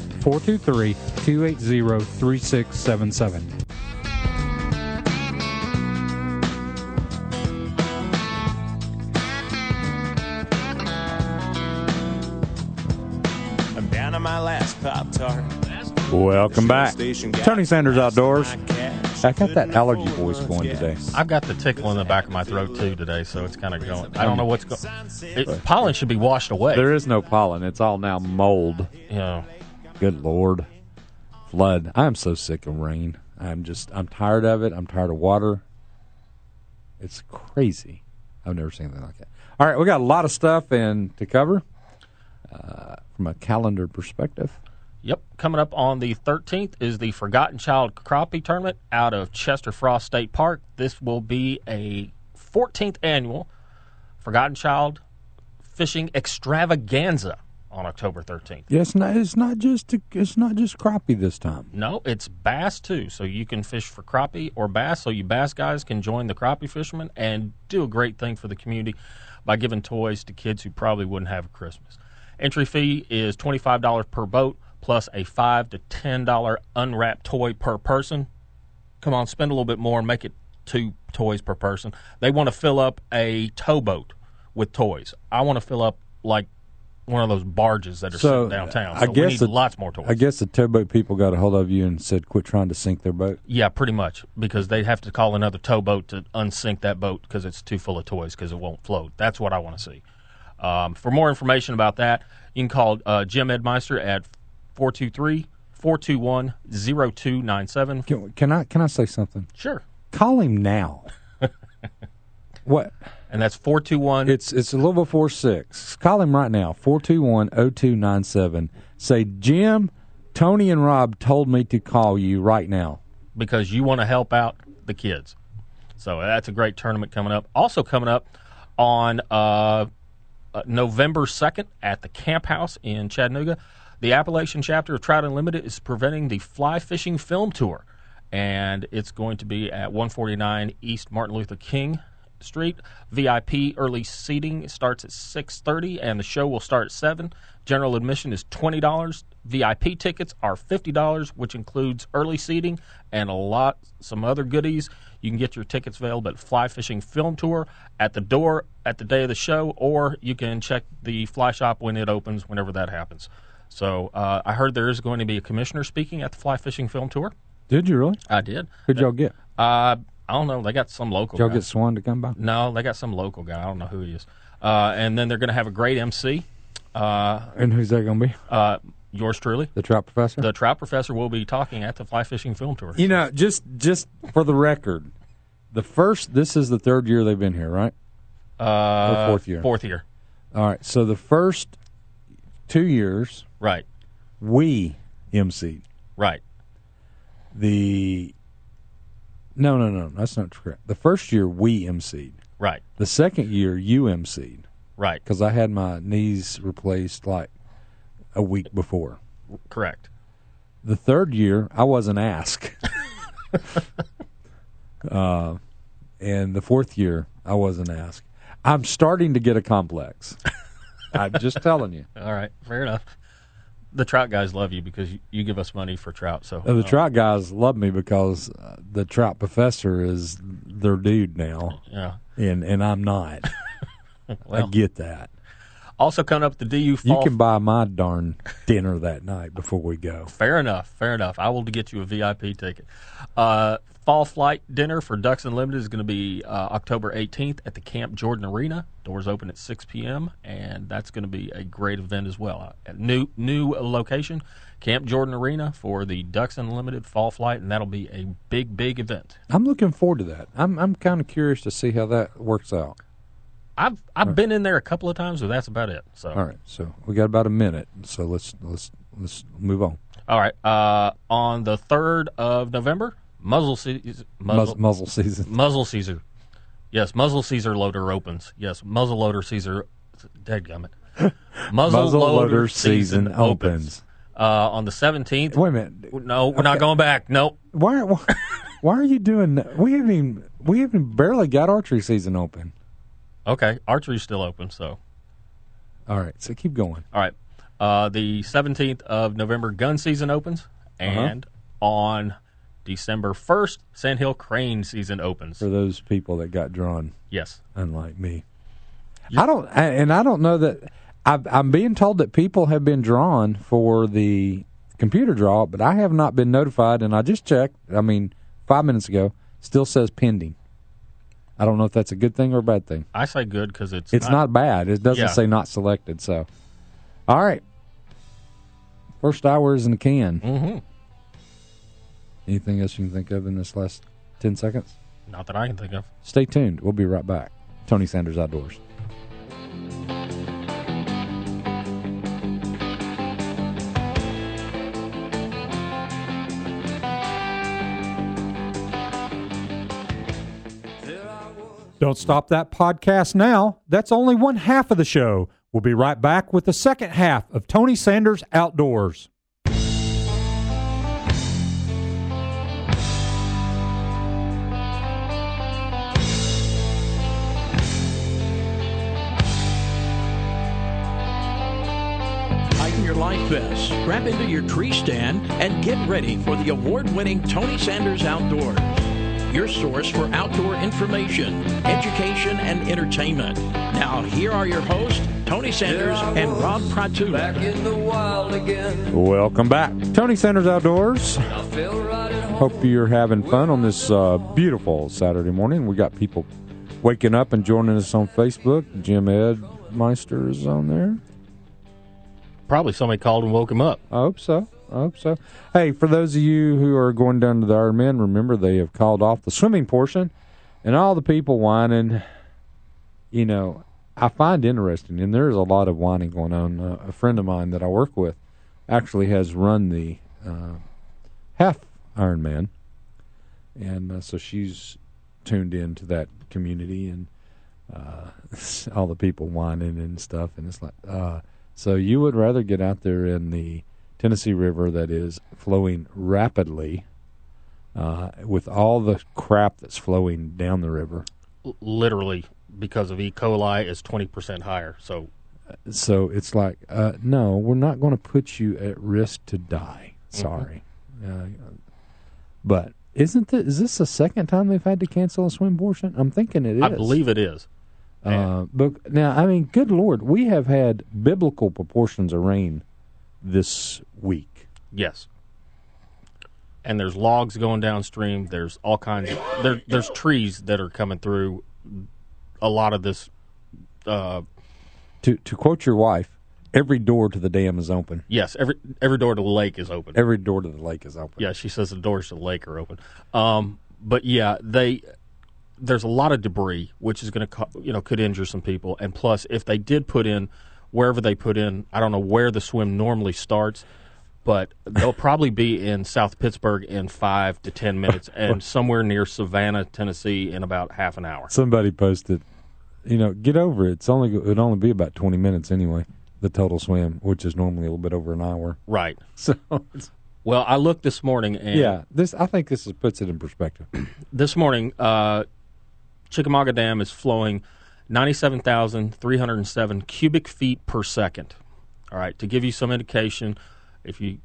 423 280 3677. I'm down to my last Pop Tart. Welcome back. Tony Sanders Outdoors. I got that allergy voice going today. I've got the tickle in the back of my throat too today, so it's kind of going. I don't know what's going. Pollen should be washed away. There is no pollen. It's all now mold. Yeah. Good lord. Flood. I'm so sick of rain. I'm just I'm tired of it. I'm tired of water. It's crazy. I've never seen anything like that. All right, we got a lot of stuff and to cover uh, from a calendar perspective. Yep. Coming up on the 13th is the Forgotten Child Crappie Tournament out of Chester Frost State Park. This will be a 14th annual Forgotten Child Fishing Extravaganza on October 13th. Yeah, it's not. It's not just. It's not just crappie this time. No, it's bass too. So you can fish for crappie or bass. So you bass guys can join the crappie fishermen and do a great thing for the community by giving toys to kids who probably wouldn't have a Christmas. Entry fee is twenty five dollars per boat plus a five to ten dollar unwrapped toy per person. Come on, spend a little bit more and make it two toys per person. They want to fill up a towboat with toys. I want to fill up like one of those barges that are So sitting downtown. I So guess we need the- lots more toys. I guess the towboat people got a hold of you and said, "Quit trying to sink their boat." Yeah, pretty much because they'd have to call another towboat to unsink that boat because it's too full of toys because it won't float. That's what I want to see. Um, for more information about that, you can call uh, Jim Edmeister at 423 421 0297. Can, can I can I say something? Sure. Call him now. what? And that's 421. It's it's a little before six. Call him right now. 421-0297. Say, Jim, Tony, and Rob told me to call you right now. because you want to help out the kids. So that's a great tournament coming up. Also coming up on uh, uh, November 2nd at the Camp House in Chattanooga, the Appalachian chapter of Trout Unlimited is presenting the Fly Fishing Film Tour. And it's going to be at 149 East Martin Luther King Street. VIP early seating starts at 6:30 and the show will start at 7. General admission is $20. VIP tickets are $50, which includes early seating and a lot some other goodies. You can get your tickets available at Fly Fishing Film Tour at the door at the day of the show or you can check the fly shop when it opens whenever that happens. So, uh, I heard there is going to be a commissioner speaking at the Fly Fishing Film Tour. Did you really? I did. Who'd y'all get? Uh, I don't know. They got some local. Did y'all guy. get Swan to come by? No, they got some local guy. I don't know who he is. Uh, and then they're going to have a great MC. Uh, And who's that going to be? uh, yours truly, The trout professor? the trout professor, will be talking at the fly fishing film tour. you know, just just for the record, the first this is the third year they've been here, right? Uh, Or fourth year? Fourth year. All right. So the first two years Right. we MC'd. Right. The no, no, no, that's not correct. The first year we MC'd. Right. The second year you MC'd Right. because I had my knees replaced like a week before. Correct. The third year I wasn't asked, uh, and the fourth year I wasn't asked. I'm starting to get a complex. I'm just telling you. All right. Fair enough. The trout guys love you because you, you give us money for trout. So Uh, the uh, trout guys love me because uh, the trout professor is their dude now, Yeah. and and I'm not. I get that. also coming up the DU You can buy my darn dinner that night before we go. Fair enough. Fair enough. I will get you a VIP ticket. Uh, fall flight dinner for Ducks Unlimited is going to be uh, October 18th at the Camp Jordan Arena. Doors open at 6 p.m. and that's going to be a great event as well. Uh, new new location, Camp Jordan Arena for the Ducks Unlimited fall flight, and that'll be a big big event. I'm looking forward to that. I'm I'm kind of curious to see how that works out. I've I've been in there a couple of times, but that's about it. So All right, so we got about a minute, so let's let's let's move on. all right. Uh, on the third of November, muzzle season. Muzzle, muzzle season. Muzzle Caesar. Yes, muzzle Caesar loader opens. Yes, muzzle loader Caesar. Dadgummit. Muzzle, Muzzle loader, loader season, season opens. Uh, on the 17th. Wait a minute. No, we're not going back. Nope. Why why, why are you doing? that? We haven't even we haven't barely got archery season open. Okay, archery's still open, so. All right, so keep going. All right. Uh, the 17th of November, gun season opens. Uh-huh. And on December 1st, Sandhill Crane season opens. For those people that got drawn, Yes. unlike me, I don't, I- and I don't know that I've, I'm being told that people have been drawn for the computer draw, but I have not been notified. And I just checked. I mean, five minutes ago. Still says pending. I don't know if that's a good thing or a bad thing. I say good because it's It's not, bad. It doesn't Yeah. say not selected. So, all right. First hour is in the can. Mm-hmm. Anything else you can think of in this last ten seconds? Not that I can think of. Stay tuned. We'll be right back. Tony Sanders Outdoors. Don't stop that podcast now. That's only one half of the show. We'll be right back with the second half of Tony Sanders Outdoors. Life vest, strap into your tree stand, and get ready for the award winning Tony Sanders Outdoors. Your source for outdoor information, education, and entertainment. Now, here are your hosts, Tony Sanders and Rob Pratula. Welcome back. Tony Sanders Outdoors. Hope you're having fun on this uh, beautiful Saturday morning. We got people waking up and joining us on Facebook. Jim Ed Meister is on there. Probably somebody called and woke him up. I hope so. I hope so. Hey, for those of you who are going down to the Ironman, remember they have called off the swimming portion, and all the people whining. You know, I find interesting, and there's a lot of whining going on. Uh, a friend of mine that I work with actually has run the uh, half Ironman, and uh, so she's tuned into that community and uh, all the people whining and stuff, and it's like, uh, so you would rather get out there in the Tennessee River that is flowing rapidly, uh, with all the crap that's flowing down the river. Literally, because of E. coli, is 20% higher. So So it's like, uh, no, we're not going to put you at risk to die. Sorry, uh, but isn't this, is this the second time they've had to cancel a swim portion? I'm thinking it is. I believe it is. Uh, but now, I mean, good lord, we have had biblical proportions of rain this week. Yes. And there's logs going downstream. There's all kinds of there. There's trees that are coming through. A lot of this. Uh, To to quote your wife, every door to the dam is open. yes, every every door to the lake is open. Every door to the lake is open. Yeah, she says the doors to the lake are open. Um, but yeah, they there's a lot of debris, which is going to you know could injure some people. And plus, if they did put in wherever they put in, I don't know where the swim normally starts, but they'll probably be in South Pittsburg in five to ten minutes, and somewhere near Savannah, Tennessee, in about half an hour. Somebody posted, you know, get over it. It's only it'd only be about twenty minutes anyway. The total swim, which is normally a little bit over an hour. Right. So Well, I looked this morning, and yeah, this I think this is, puts it in perspective. this morning, uh, Chickamauga Dam is flowing 97,307 cubic feet per second. All right, to give you some indication, if you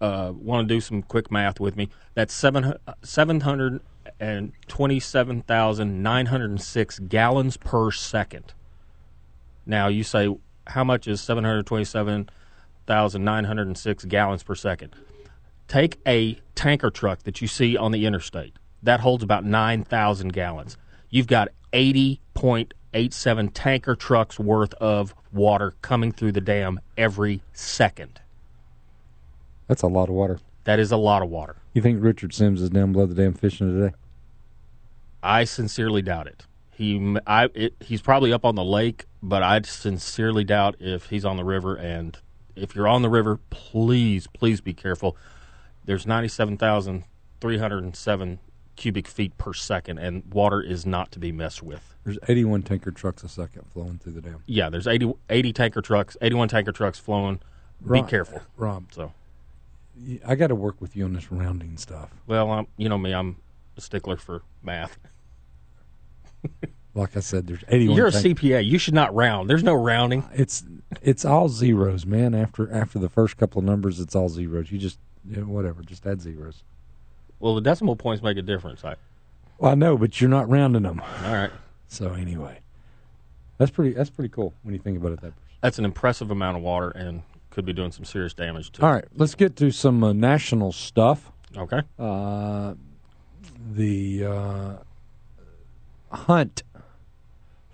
uh, want to do some quick math with me, that's seven, 727,906 gallons per second. Now, you say, how much is 727,906 gallons per second? Take a tanker truck that you see on the interstate. That holds about 9,000 gallons. You've got 80.87 tanker trucks worth of water coming through the dam every second. That's a lot of water. That is a lot of water. You think Richard Sims is down below the dam fishing today? I sincerely doubt it. He, I, it, he's probably up on the lake, but I sincerely doubt if he's on the river. And if you're on the river, please, please be careful. There's 97,307 cubic feet per second, and water is not to be messed with. There's 81 tanker trucks a second flowing through the dam. Yeah, there's 80, 80 tanker trucks, 81 tanker trucks flowing. Be careful. Rob. So, I got to work with you on this rounding stuff. well, I'm, you know me, I'm a stickler for math. Like I said, there's 81. You're a tank- CPA. You should not round. There's no rounding. Uh, it's it's all zeros, man. After after the first couple of numbers, it's all zeros. You just you know, whatever, just add zeros. Well, the decimal points make a difference. I, Well, I know, but you're not rounding them. all right. So anyway, that's pretty that's pretty cool when you think about it that. That's an impressive amount of water and could be doing some serious damage to All right, let's get to some uh, national stuff. Okay. Uh, the uh, hunt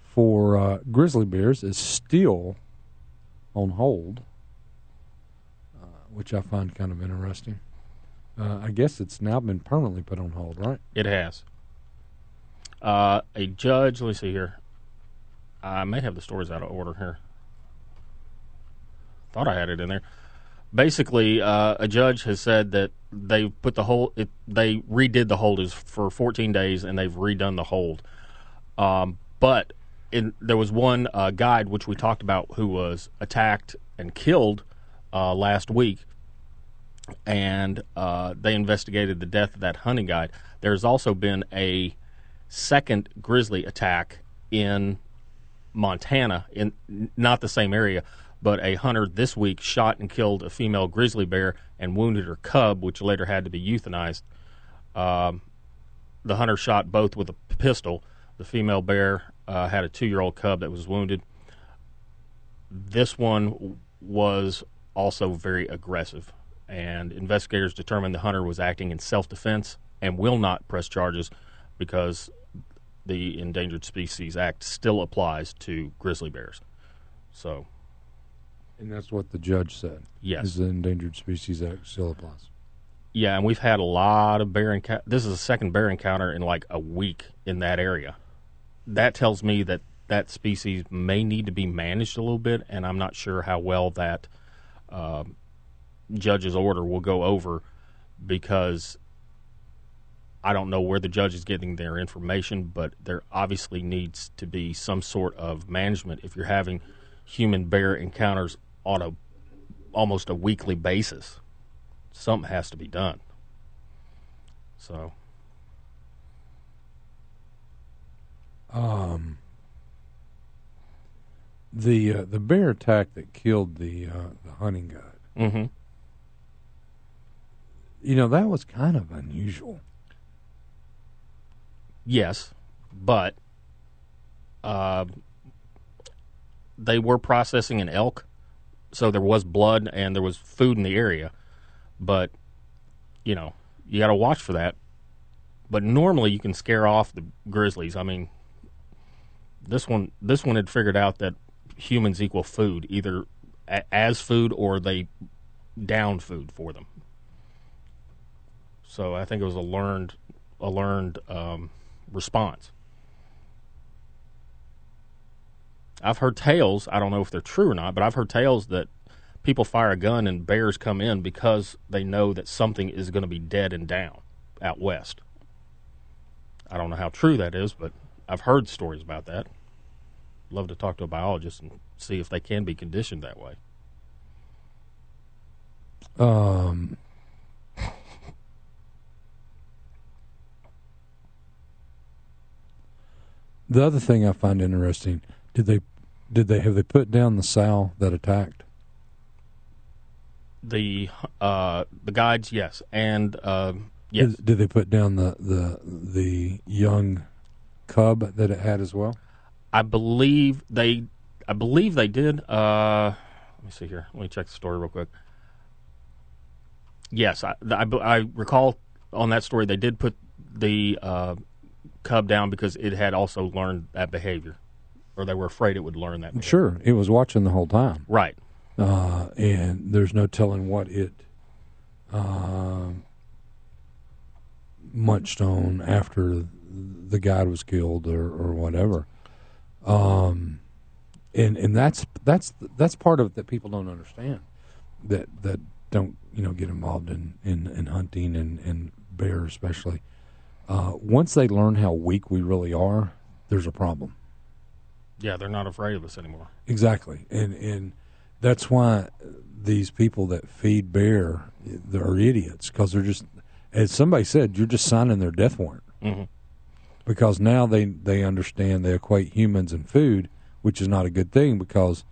for uh, grizzly bears is still on hold, uh, which I find kind of interesting. Uh, I guess it's now been permanently put on hold, right? It has. Uh, a judge, let me see here. I may have the stories out of order here. Thought I had it in there. Basically, uh, a judge has said that they put the hold. It, they redid the hold is for 14 days, and they've redone the hold. Um, but in, there was one uh, guide which we talked about who was attacked and killed uh, last week, and uh, they investigated the death of that hunting guide. There's also been a second grizzly attack in Montana, in not the same area, but a hunter this week shot and killed a female grizzly bear and wounded her cub, which later had to be euthanized. Um, the hunter shot both with a pistol. The female bear uh, had a two-year-old cub that was wounded. This one was also very aggressive, and investigators determined the hunter was acting in self-defense and will not press charges because the Endangered Species Act still applies to grizzly bears. So, And that's what the judge said. Yes. Is the Endangered Species Act still applies. yeah, and we've had a lot of bear encounter. This is the second bear encounter in like a week in that area. That tells me that that species may need to be managed a little bit, and I'm not sure how well that um judge's order will go over because I don't know where the judge is getting their information, but there obviously needs to be some sort of management if you're having human bear encounters on a almost a weekly basis. Something has to be done. So, Um, the uh, the bear attack that killed the uh, the hunting guide. Mhm. You know that was kind of unusual. yes, but uh, they were processing an elk, so there was blood and there was food in the area. But you know, you got to watch for that. But normally, you can scare off the grizzlies. I mean, this one, this one had figured out that humans equal food, either a- as food or they down food for them. So I think it was a learned, a learned um, response. I've heard tales. I don't know if they're true or not, but I've heard tales that people fire a gun and bears come in because they know that something is going to be dead and down out west. I don't know how true that is, but I've heard stories about that. Love to talk to a biologist and see if they can be conditioned that way. Um, the other thing I find interesting did they did they have they put down the sow that attacked? The uh, the guides, yes, and uh, yes, Did, did they put down the the the young cub that it had as well? I believe they, I believe they did. Uh, let me see here. Let me check the story real quick. Yes, I, I, I recall on that story they did put the uh, cub down because it had also learned that behavior, or they were afraid it would learn that. Behavior. Sure, it was watching the whole time. Right. uh, and there's no telling what it um munched on after the guide was killed or, or whatever. Um, and and that's that's that's part of it that people don't understand that that don't you know get involved in in, in hunting and and bear especially. Uh, once they learn how weak we really are, there's a problem. Yeah, they're not afraid of us anymore. Exactly, and and that's why these people that feed bear they're idiots because they're just, as somebody said, you're just signing their death warrant Mhm. because now they they understand they equate humans and food, which is not a good thing because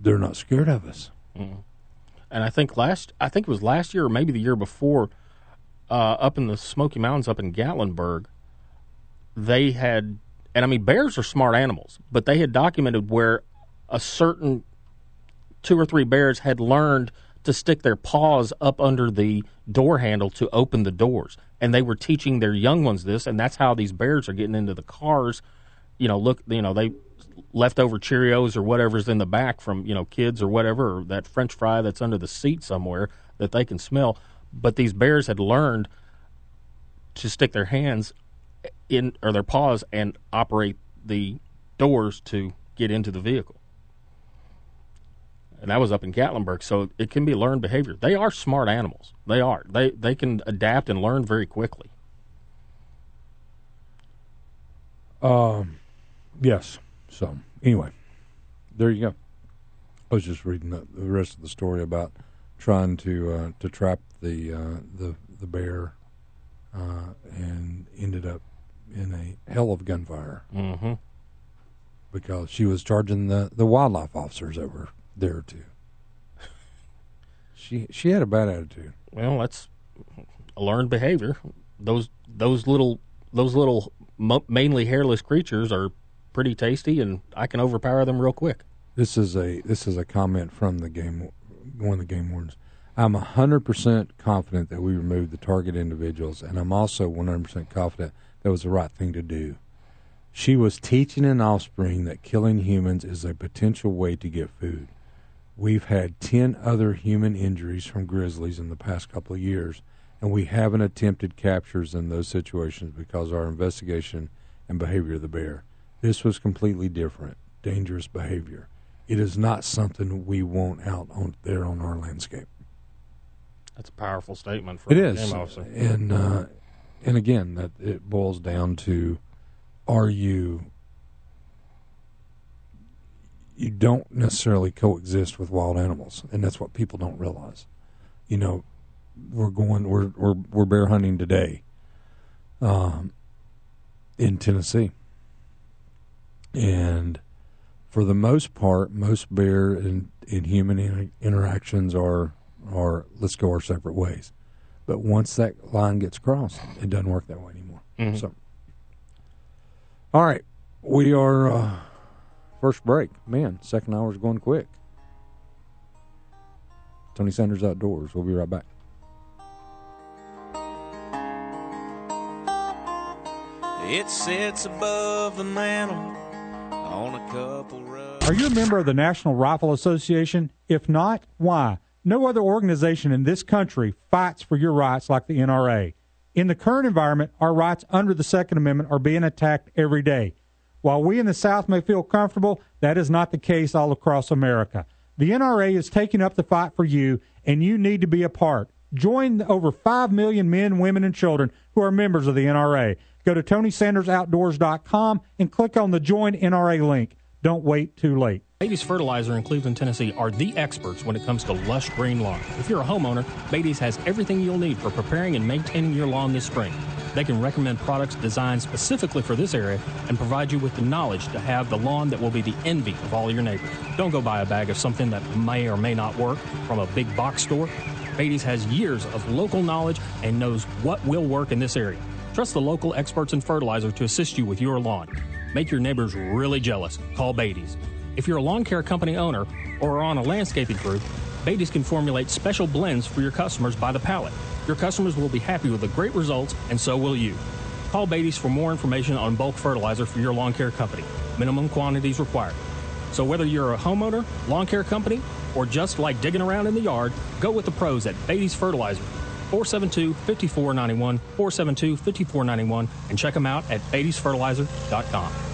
they're not scared of us. Mhm. And I think last, I think it was last year or maybe the year before, uh, up in the Smoky Mountains, up in Gatlinburg, they had, and I mean, bears are smart animals, but they had documented where a certain two or three bears had learned to stick their paws up under the door handle to open the doors. And they were teaching their young ones this, and that's how these bears are getting into the cars. You know, look, you know, they leftover Cheerios or whatever's in the back from, you know, kids or whatever, or that french fry that's under the seat somewhere that they can smell. But these bears had learned to stick their hands in or their paws and operate the doors to get into the vehicle. And that was up in Gatlinburg, so it can be learned behavior. They are smart animals. They are. They they can adapt and learn very quickly. Um, yes. So anyway, there you go. I was just reading the, the rest of the story about trying to uh, to trap the uh, the the bear, uh, and ended up in a hell of gunfire Mm-hmm. because she was charging the, the wildlife officers that were there too. She she had a bad attitude. Well, that's a learned behavior. Those those little those little mainly hairless creatures are pretty tasty, and I can overpower them real quick. This is a this is a comment from the game one of the game wardens. I'm hundred percent confident that we removed the target individuals, and I'm also one hundred percent confident that was the right thing to do. She was teaching an offspring that killing humans is a potential way to get food. We've had ten other human injuries from grizzlies in the past couple of years, and we haven't attempted captures in those situations because our investigation and behavior of the bear. This was completely different, dangerous behavior. It is not something we want out on there on our landscape. That's a powerful statement for It is, and uh, and again, that it boils down to: Are you? You don't necessarily coexist with wild animals, and that's what people don't realize. You know, we're going, we're we're we're bear hunting today, um, in Tennessee, and for the most part, most bear and, and human inter- interactions are are let's go our separate ways. But once that line gets crossed, it doesn't work that way anymore. Mhm. So, all right, we are uh, first break. Man, second hour's going quick. Tony Sanders Outdoors. We'll be right back. It sits above the mantle Are you a member of the National Rifle Association? If not, why? No other organization in this country fights for your rights like the NRA. In the current environment, our rights under the Second Amendment are being attacked every day. While we in the South may feel comfortable, that is not the case all across America. The NRA is taking up the fight for you, and you need to be a part. Join the over 5 million men, women, and children who are members of the NRA. Go to TonySandersOutdoors.com and click on the Join NRA link. Don't wait too late. Beatty's Fertilizer in Cleveland, Tennessee are the experts when it comes to lush green lawn. If you're a homeowner, Beatty's has everything you'll need for preparing and maintaining your lawn this spring. They can recommend products designed specifically for this area and provide you with the knowledge to have the lawn that will be the envy of all your neighbors. Don't go buy a bag of something that may or may not work from a big box store. Beatty's has years of local knowledge and knows what will work in this area. Trust the local experts in fertilizer to assist you with your lawn. Make your neighbors really jealous. Call Beatty's. If you're a lawn care company owner or are on a landscaping crew, Beatty's can formulate special blends for your customers by the pallet. Your customers will be happy with the great results, and so will you. Call Beatty's for more information on bulk fertilizer for your lawn care company. Minimum quantities required. So whether you're a homeowner, lawn care company, or just like digging around in the yard, go with the pros at Beatty's Fertilizer. 472-5491, 472-5491, and check them out at beattysfertilizer.com.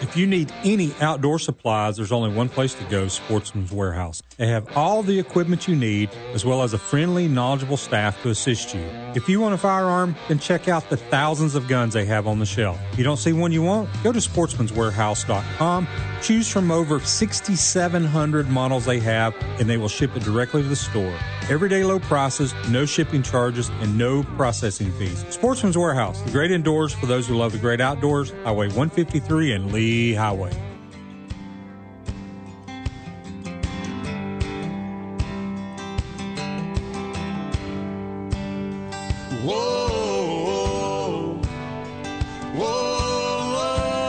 If you need any outdoor supplies, there's only one place to go Sportsman's Warehouse. They have all the equipment you need, as well as a friendly, knowledgeable staff to assist you. If you want a firearm, then check out the thousands of guns they have on the shelf. If you don't see one you want, go to sportsmanswarehouse.com, choose from over 6,700 models they have, and they will ship it directly to the store. Everyday low prices, no shipping charges, and no processing fees. Sportsman's Warehouse, the great indoors for those who love the great outdoors, Highway 153 and Lee Highway.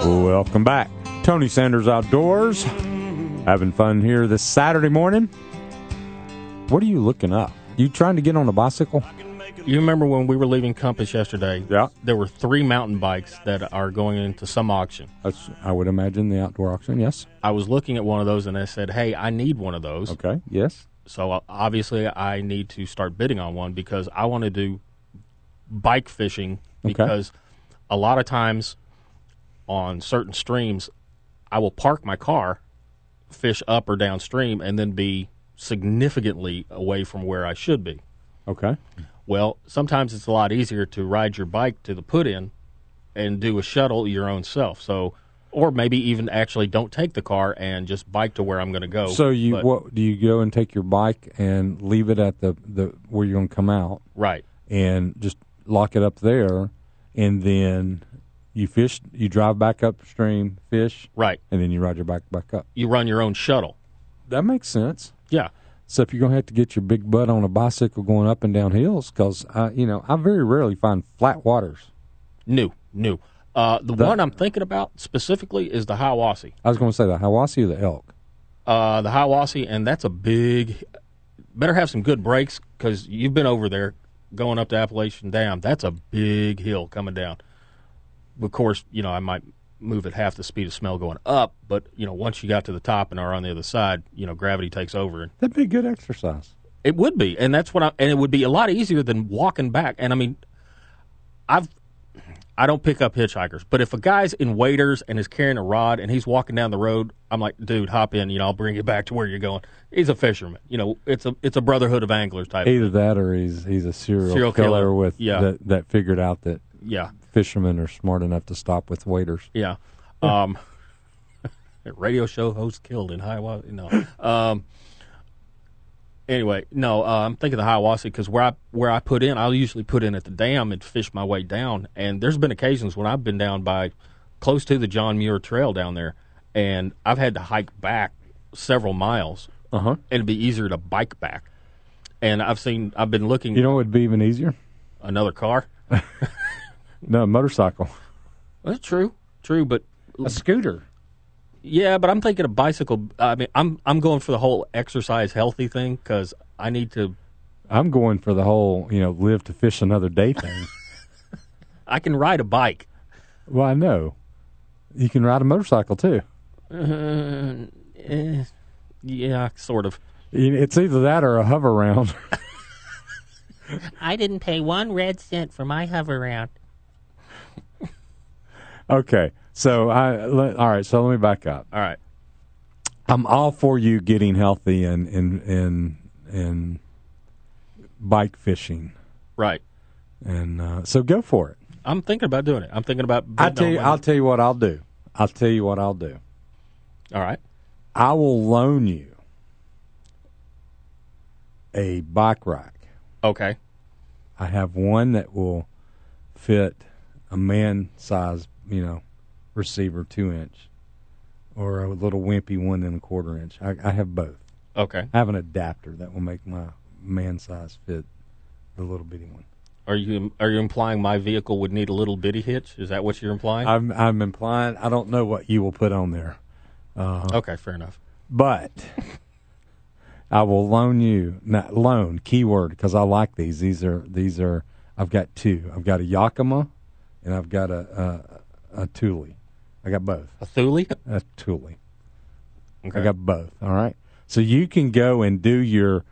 Welcome back. Tony Sanders Outdoors. Having fun here this Saturday morning. What are you looking up? You trying to get on a bicycle? You remember when we were leaving Compass yesterday? Yeah. There were three mountain bikes that are going into some auction. That's, I would imagine the outdoor auction, yes. I was looking at one of those and I said, "Hey, I need one of those." Okay, yes. So uh, obviously, I need to start bidding on one because I want to do bike fishing Okay. because a lot of times on certain streams, I will park my car, fish up or downstream, and then be significantly away from where I should be. Okay. Well, sometimes it's a lot easier to ride your bike to the put in and do a shuttle your own self. So, or maybe even actually don't take the car and just bike to where I'm going to go. So you But- what do you go and take your bike and leave it at the, the where you're going to come out right? and just lock it up there, and then you fish, you drive back upstream, fish, Right. and then you ride your bike back up. You run your own shuttle. That makes sense. Yeah. So if you're going to have to get your big butt on a bicycle going up and down hills, because you know I very rarely find flat waters. New, new. Uh, the The- one I'm thinking about specifically is the Hiwassee. I was going to say the Hiwassee or the elk. Uh, the Hiwassee, and that's a big. Better have some good brakes because you've been over there going up to Appalachian Dam. That's a big hill coming down. Of course, you know I might move at half the speed of smell going up, but you know once you got to the top and are on the other side, you know gravity takes over and That'd be good exercise. It would be, and that's what I. And it would be a lot easier than walking back. And I mean, I've. I don't pick up hitchhikers, but if a guy's in waders and is carrying a rod and he's walking down the road, I'm like, dude, hop in. You know, I'll bring you back to where you're going. He's a fisherman. You know, it's a it's a brotherhood of anglers type. Either that or he's he's a serial, Serial killer, killer. with Yeah. that that figured out that Yeah. Fishermen are smart enough to stop with waders. Yeah. Um, radio show host killed in Hiwassee. No. Um, anyway, no. Uh, I'm thinking of the Hiwassee because where I where I put in, I'll usually put in at the dam and fish my way down. And there's been occasions when I've been down by close to the John Muir Trail down there, and I've had to hike back several miles. Uh huh. And it'd be easier to bike back. And I've seen, I've been looking. You know what would be even easier? another car. No, motorcycle. That's true, true, but A scooter. Yeah, but I'm thinking a bicycle. I mean, I'm I'm going for the whole exercise healthy thing because I need to. I'm going for the whole, you know, live to fish another day thing. I can ride a bike. well, I know. You can ride a motorcycle too. Uh, eh, yeah, sort of. It's either that or a Hoveround. I didn't pay one red cent for my hover round. Okay, so I all right. So let me back up. All right. I'm all for you getting healthy and and and and bike fishing, Right. and uh, so go for it. I'm thinking about doing it. I'm thinking about. I'll tell you. I'll tell you what I'll do. I'll tell you what I'll do. All right. I will loan you a bike rack. Okay. I have one that will fit a man size, you know, receiver two inch, or a little wimpy one and a quarter inch. I, I have both. Okay. I have an adapter that will make my man size fit the little bitty one. Are you are you implying my vehicle would need a little bitty hitch? Is that what you're implying? I'm I'm implying I don't know what you will put on there, uh, okay, fair enough. but I will loan you not loan keyword because I like these. These are these are I've got two. I've got a Yakima, and I've got a a, Thule. I got both. A Thule. A Thule. Okay. I got both. All right. So you can go and do your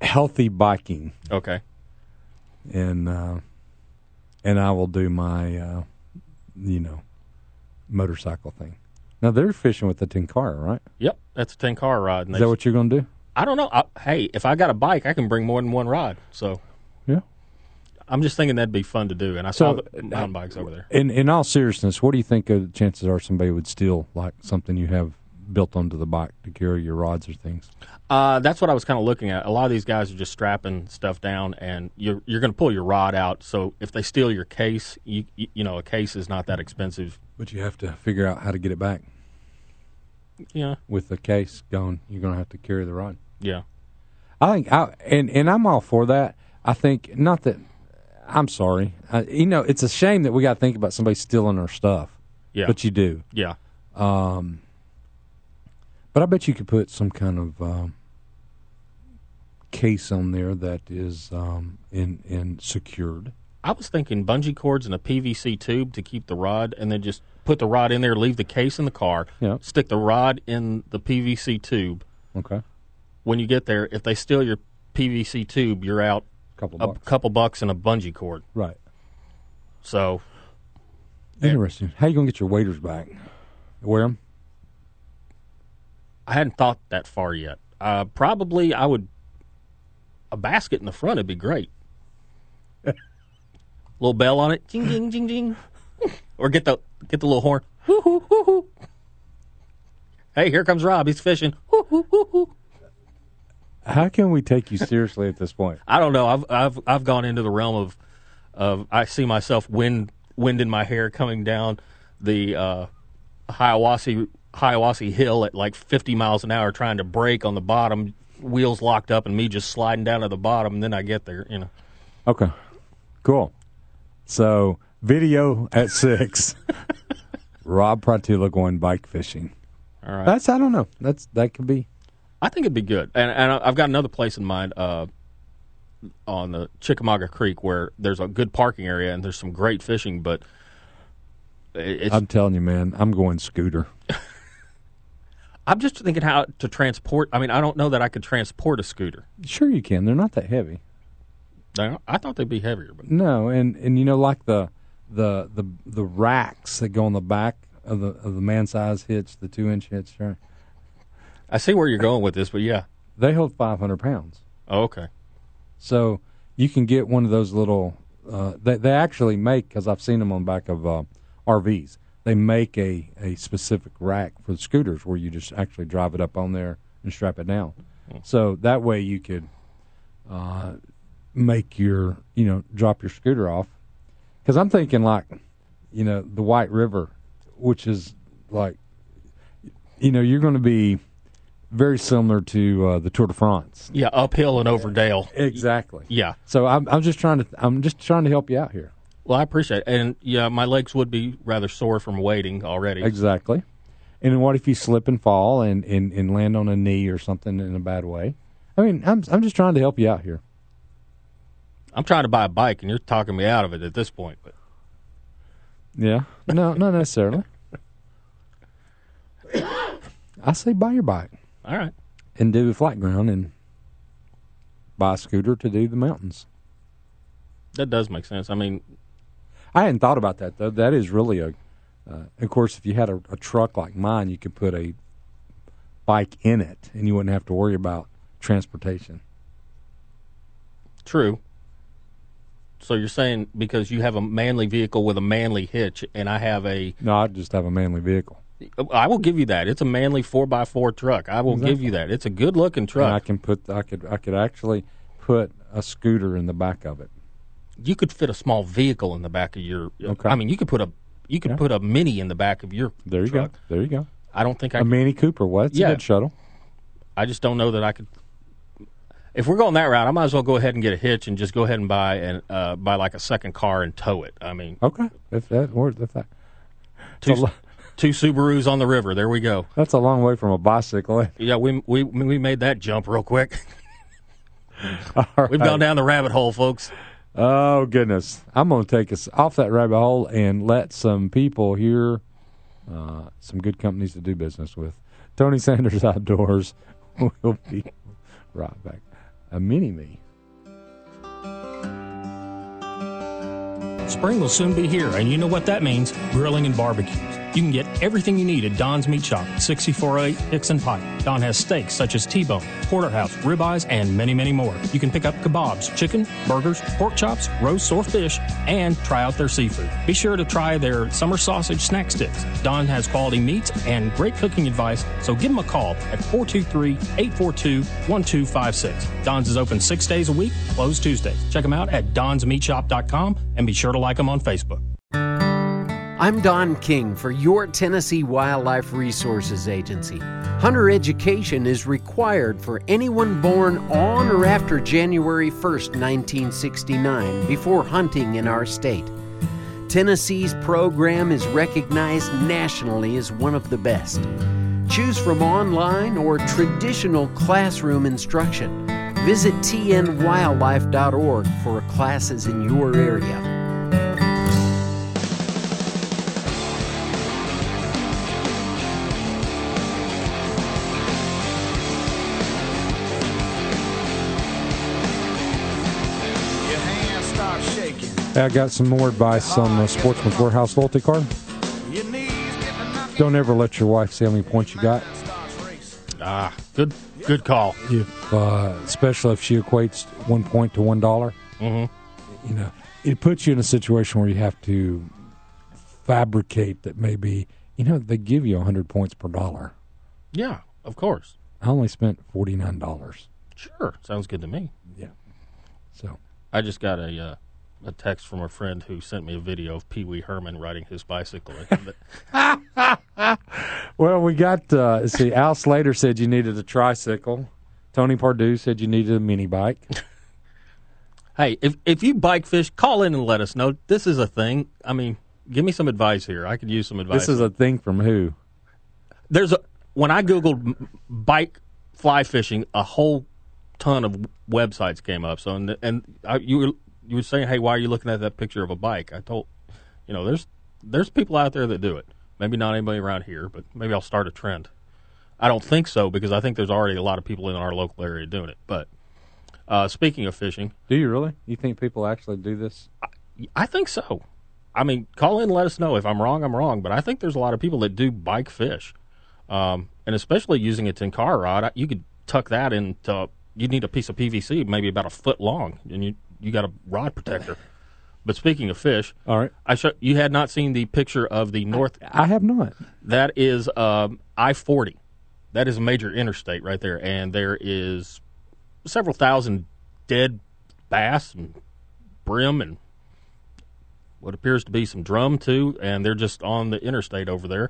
healthy biking, Okay. and uh, and I will do my uh, you know motorcycle thing. Now they're fishing with the car, right? Yep, that's a Tenkara rod. Is that what you're going to do? I don't know. I, hey, if I got a bike, I can bring more than one rod. So Yeah. I'm just thinking that'd be fun to do. And I saw the mountain bikes over there. In in all seriousness, what do you think the chances are somebody would steal like something you have built onto the bike to carry your rods or things? Uh, that's what I was kind of looking at. A lot of these guys are just strapping stuff down, and you're you're going to pull your rod out. So if they steal your case, you you, you know a case is not that expensive. But you have to figure out how to get it back. Yeah, With the case gone, you're going to have to carry the rod. yeah. I think, I, and and I'm all for that. I think not that. I'm sorry. I, you know, it's a shame that we got to think about somebody stealing our stuff. Yeah. But you do. Yeah. Um, but I bet you could put some kind of um, case on there that is um, in in secured. I was thinking bungee cords and a PVC tube to keep the rod, and then just put the rod in there, leave the case in the car, Yeah. stick the rod in the PVC tube. Okay. When you get there, if they steal your PVC tube, you're out couple a bucks. couple bucks and a bungee cord. Right. So Interesting. How you gonna get your waders back? Wear them. I hadn't thought that far yet. Uh, probably I would a basket in the front would be great. little bell on it, jing jing jing jing, or get the get the little horn. Hoo, hoo, hoo. Hey, here comes Rob. He's fishing. Hoo, hoo, hoo, hoo. How can we take you seriously at this point? I don't know. I've I've I've gone into the realm of of I see myself wind wind in my hair coming down the uh, Hiwassee Hiwassee Hill at like 50 miles an hour, trying to brake on the bottom, wheels locked up, and me just sliding down to the bottom. And then I get there, you know. Okay. Cool. So video at six. Rob Pratula going bike fishing. All right. That's I don't know. That's that could be. I think it'd be good, and and I've got another place in mind uh, on the Chickamauga Creek where there's a good parking area and there's some great fishing, but it's I'm telling you, man. I'm going scooter. I'm just thinking how to transport. I mean, I don't know that I could transport a scooter. Sure, you can. They're not that heavy. I I thought they'd be heavier, but No, and and you know, like the the the the racks that go on the back of the of the man size hitch, the two inch hitch. Right? I see where you're going with this. But yeah, They hold 500 pounds. oh, okay. So you can get one of those little. Uh, they they actually make because I've seen them on the back of uh, RVs. They make a a specific rack for the scooters where you just actually drive it up on there and strap it down. So that way you could uh, make your you know drop your scooter off. Because I'm thinking like you know the White River, which is like you know you're going to be very similar to uh, the Tour de France. Yeah, uphill and over dale. Exactly. Yeah. So I'm I'm just trying to I'm just trying to help you out here. Well, I appreciate it, and yeah, my legs would be rather sore from waiting already. Exactly. And what if you slip and fall and, and, and land on a knee or something in a bad way? I mean, I'm I'm just trying to help you out here. I'm trying to buy a bike, and you're talking me out of it at this point. But Yeah. No, not necessarily. I say buy your bike all right, and do the flat ground and buy a scooter to do the mountains. that does make sense. I mean, I hadn't thought about that though. That is really a. Uh, of course, if you had a, a truck like mine, you could put a bike in it, and you wouldn't have to worry about transportation. true. So you're saying because you have a manly vehicle with a manly hitch, and I have a, No, I just have a manly vehicle, I will give you that. It's a manly four x four truck. I will give you that. It's a good looking and I can put. I could. I could actually put a scooter in the back of it. You could fit a small vehicle in the back of your. Okay. I mean, you could put a you could Yeah. put a mini in the back of your. There you truck. go. There you go. I don't think I. A Mini Cooper. What? It's Yeah. a good shuttle. I just don't know that I could. If we're going that route, I might as well go ahead and get a hitch and just go ahead and buy and uh, buy like a second car and tow it. I mean, Okay. If that works, if that. two, two Subarus on the river. There we go. That's a long way from a bicycle. Yeah, we we we made that jump real quick. All We've gone down the rabbit hole, folks. Oh goodness! I'm going to take us off that rabbit hole and let some people hear uh, some good companies to do business with. Tony Sanders Outdoors. We'll be right back. A mini me. Spring will soon be here, and you know what that means grilling and barbecues. You can get everything you need at Don's Meat Shop, 6408 Hixson Pike. Don has steaks such as T-bone, porterhouse, ribeyes, and many, many more. You can pick up kebabs, chicken, burgers, pork chops, roast or fish, and try out their seafood. Be sure to try their summer sausage snack sticks. Don has quality meats and great cooking advice, so give him a call at 423-842-1256. Don's is open six days a week, closed Tuesdays. Check them out at donsmeatshop.com and be sure to like them on Facebook. I'm Don King for your Tennessee Wildlife Resources Agency. Hunter education is required for anyone born on or after January 1st, 1969, before hunting in our state. Tennessee's program is recognized nationally as one of the best. Choose from online or traditional classroom instruction. Visit tnwildlife.org for classes in your area. I got some more advice on the Sportsman's Warehouse loyalty card. Don't ever let your wife see how many points you got. Ah, good, good call. If, uh, especially if she equates one point to one dollar, mm-hmm. you know, it puts you in a situation where you have to fabricate that maybe you know they give you hundred points per dollar. Yeah, of course. I only spent forty nine dollars. Sure, sounds good to me. Yeah. So I just got a uh, a text from a friend who sent me a video of Pee Wee Herman riding his bicycle. Well, we got. Uh, see, Al Slater said you needed a tricycle. Tony Pardue said you needed a mini bike. hey, if if you bike fish, call in and let us know. This is a thing. I mean, give me some advice here. I could use some advice. This is a thing from who? There's a when I googled bike fly fishing, a whole ton of websites came up. So and and I, you were you were saying, hey, why are you looking at that picture of a bike? I told, you know, there's there's people out there that do it. Maybe not anybody around here, but maybe I'll start a trend. I don't think so because I think there's already a lot of people in our local area doing it. But uh, speaking of fishing, Do you really? You think people actually do this? I I think so. I mean, call in and let us know. If I'm wrong, I'm wrong. But I think there's a lot of people that do bike fish, um, and especially using a Tenkara rod. You could tuck that into. you'd need a piece of PVC, maybe about a foot long, and you you got a rod protector. But speaking of fish, all right, I show, you had not seen the picture of the north. I have not. That is um, I forty. That is a major interstate right there, and there is several thousand dead bass and brim and what appears to be some drum too, and they're just on the interstate over there.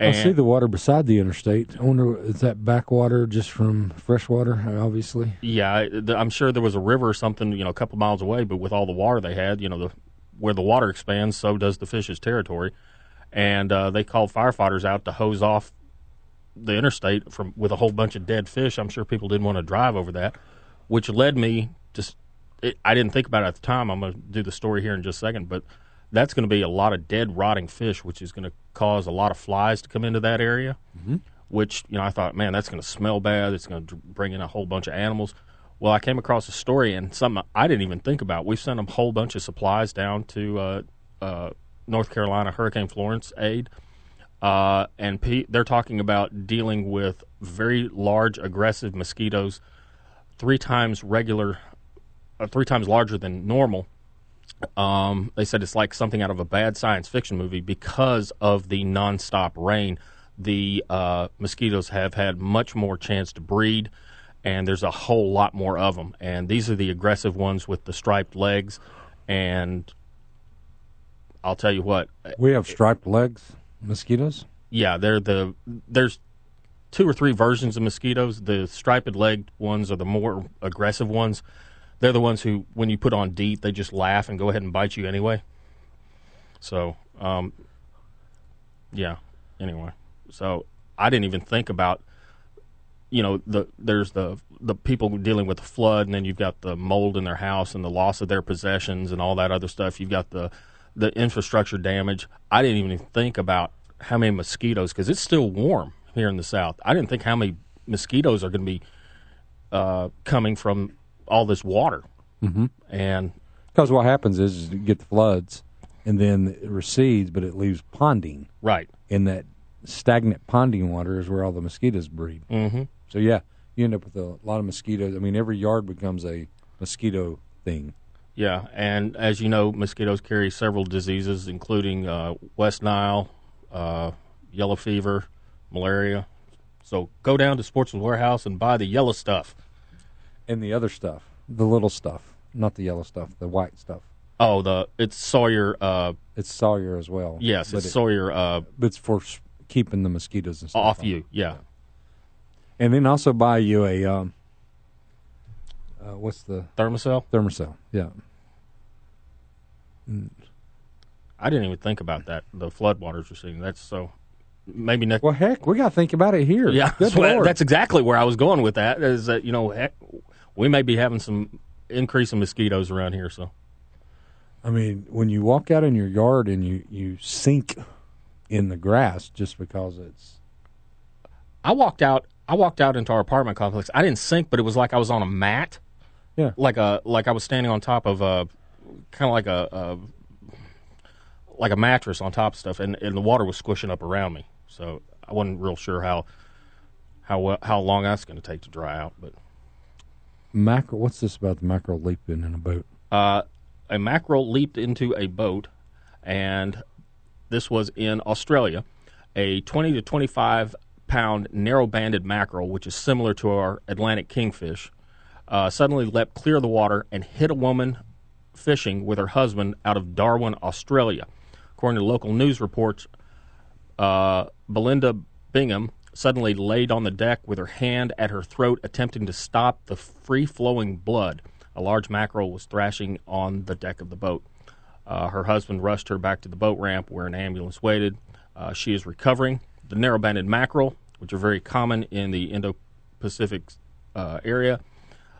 I see the water beside the interstate. I wonder is that backwater just from freshwater? Obviously. yeah, I'm sure there was a river or something, you know, a couple miles away, but with all the water they had, you know, the where the water expands, so does the fish's territory, and uh, they called firefighters out to hose off the interstate from with a whole bunch of dead fish. I'm sure people didn't want to drive over that, which led me to. It, I didn't think about it at the time. I'm going to do the story here in just a second, but that's going to be a lot of dead, rotting fish, which is going to cause a lot of flies to come into that area. Mm-hmm. Which you know, I thought, man, that's going to smell bad. It's going to bring in a whole bunch of animals. Well, I came across a story and something I didn't even think about. We sent a whole bunch of supplies down to uh, uh, North Carolina Hurricane Florence aid, uh, and P- they're talking about dealing with very large, aggressive mosquitoes, three times regular, uh, three times larger than normal. Um, they said it's like something out of a bad science fiction movie because of the nonstop rain. The uh, mosquitoes have had much more chance to breed, and there's a whole lot more of them. And these are the aggressive ones with the striped legs. And I'll tell you what, We have striped legs mosquitoes. yeah, they're the there's two or three versions of mosquitoes. The striped legged ones are the more aggressive ones. They're the ones who, when you put on DEET, they just laugh and go ahead and bite you anyway. So, um, yeah. Anyway, so I didn't even think about, you know, the there's the the people dealing with the flood, and then you've got the mold in their house and the loss of their possessions and all that other stuff. You've got the the infrastructure damage. I didn't even think about how many mosquitoes because it's still warm here in the south. I didn't think how many mosquitoes are going to be uh, coming from all this water. Mm-hmm. And Because what happens is, is you get the floods, and then it recedes, but it leaves ponding. Right. and that stagnant ponding water is where all the mosquitoes breed. Mhm. So yeah, you end up with a lot of mosquitoes. I mean, every yard becomes a mosquito thing. Yeah, and as you know, mosquitoes carry several diseases, including uh, West Nile, uh, yellow fever, malaria. So go down to Sportsman's Warehouse and buy the yellow stuff. And the other stuff, the little stuff, not the yellow stuff, the white stuff. Oh, the it's Sawyer. Uh, It's Sawyer as well. yes, it's it- Sawyer uh, but it's for keeping the mosquitoes and stuff off you. Yeah. And then also buy you a um, uh, what's the Thermacell? Thermacell, yeah. I didn't even think about that. The floodwaters are seeing that's so. Maybe next. Well, heck, we got to think about it here. Yeah, Lord. that's exactly where I was going with that. Is that you know, heck, we may be having some increase in mosquitoes around here. So I mean, when you walk out in your yard and you you sink in the grass just because it's I walked out. I walked out into our apartment complex. I didn't sink, but it was like I was on a mat. Yeah. Like a like I was standing on top of a kind of like a, a like a mattress on top of stuff, and, and the water was squishing up around me. So I wasn't real sure how how well, how long that's going to take to dry out. But mackerel. What's this about the mackerel leaping in a boat? uh, a mackerel leaped into a boat, and this was in Australia. A 20 to 25 pound narrow banded mackerel, which is similar to our Atlantic kingfish, uh, suddenly leapt clear of the water and hit a woman fishing with her husband out of Darwin, Australia. According to local news reports, uh, Belinda Bingham suddenly laid on the deck with her hand at her throat, attempting to stop the free flowing blood. A large mackerel was thrashing on the deck of the boat. Uh, her husband rushed her back to the boat ramp where an ambulance waited. Uh, she is recovering. The narrow banded mackerel, which are very common in the Indo Pacific uh, area,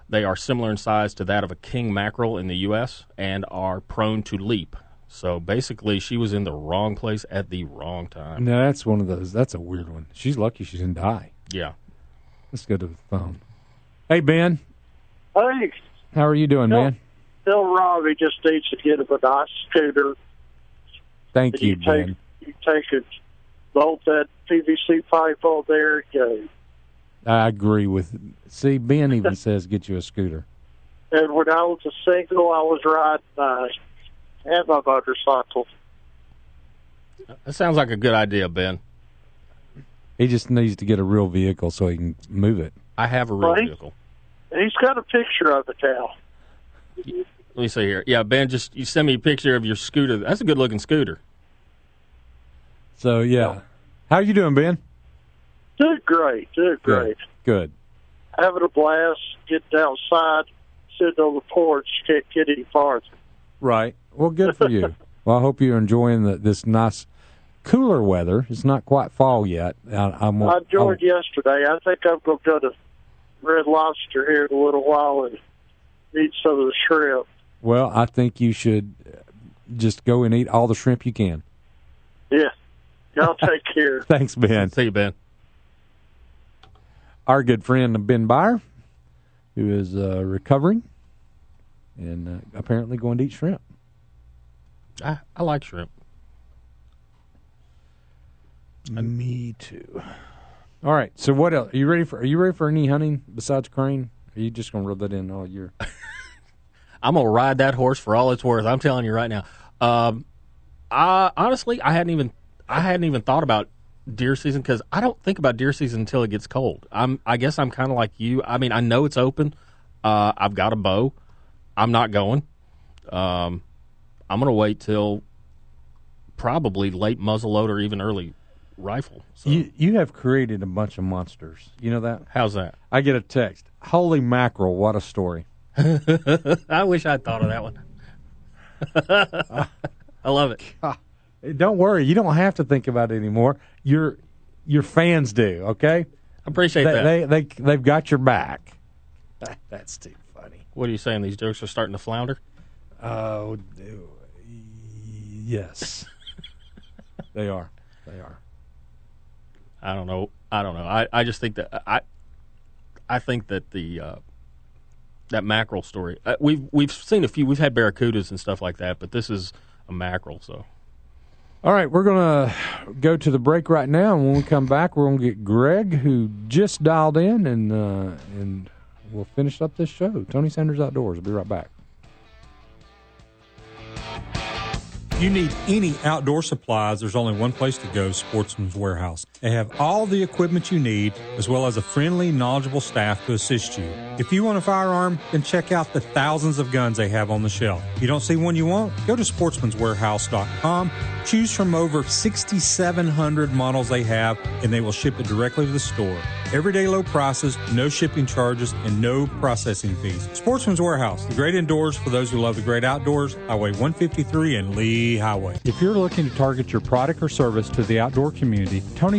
they are similar in size to that of a king mackerel in the U.S. and are prone to leap. So basically, she was in the wrong place at the wrong time. No, that's one of those. That's a weird one. She's lucky she didn't die. Yeah. Let's go to the phone. Hey Ben, Hey, how are you doing, man? Bill Robbie just needs to get him a nice scooter. Thank And you, you take Ben. you take it, bolt that PVC pipe on there, and go. I agree with. See, Ben even says get you a scooter. And when I was a single, I was riding uh, and my motorcycle. That sounds like a good idea, Ben. He just needs to get a real vehicle so he can move it. I have a real Right. vehicle. He's got a picture of it now. Let me see here. Yeah, Ben, just you send me a picture of your scooter. That's a good looking scooter. So yeah, how are you doing, Ben? Doing great, doing great. Good. Having a blast, getting outside, sitting on the porch, can't get any farther. Right. Well, good for you. well, I hope you're enjoying the, this nice, cooler weather. It's not quite fall yet. I, I'm. I enjoyed yesterday. I think I'm going to go to Red Lobster here in a little while and eat some of the shrimp. Well, I think you should just go and eat all the shrimp you can. Yeah. Y'all take care. Thanks, Ben. See you, Ben. Our good friend Ben Byer, who is uh, recovering and uh, apparently going to eat shrimp. I, I like shrimp. Me too. All right. So what else? Are you ready for? Are you ready for any hunting besides crane? Are you just gonna rub that in all year? I'm gonna ride that horse for all it's worth. I'm telling you right now. Um, I honestly, I hadn't even I hadn't even thought about deer season because I don't think about deer season until it gets cold. I'm I guess I'm kind of like you. I mean, I know it's open. Uh, I've got a bow. I'm not going. Um, I'm gonna wait till probably late muzzleload or even early rifle. You you have created a bunch of monsters. You know that? How's that? I get a text. Holy mackerel! What a story. I wish I'd thought of that one. I love it. Don't worry. You don't have to think about it anymore. Your your fans do. Okay. I appreciate they, that. They they they've got your back. That's too funny. What are you saying? These jokes are starting to flounder. Oh, yes, they are. They are. I don't know. I don't know. I, I just think that I I think that the uh, that mackerel story. Uh, we've we've seen a few. We've had barracudas and stuff like that, but this is a mackerel. So All right, we're going to go to the break right now, and when we come back, we're to get Greg, who just dialed in, and uh, and we'll finish up this show. Tony Sanders Outdoors. We'll be right back. If you need any outdoor supplies, there's only one place to go Sportsman's Warehouse. They have all the equipment you need, as well as a friendly, knowledgeable staff to assist you. If you want a firearm, then check out the thousands of guns they have on the shelf. If you don't see one you want, go to sportsmanswarehouse.com, choose from over 6,700 models they have, and they will ship it directly to the store. Everyday low prices, no shipping charges, and no processing fees. Sportsman's Warehouse, the great indoors for those who love the great outdoors, Highway 153 and Lee Highway. If you're looking to target your product or service to the outdoor community, Tony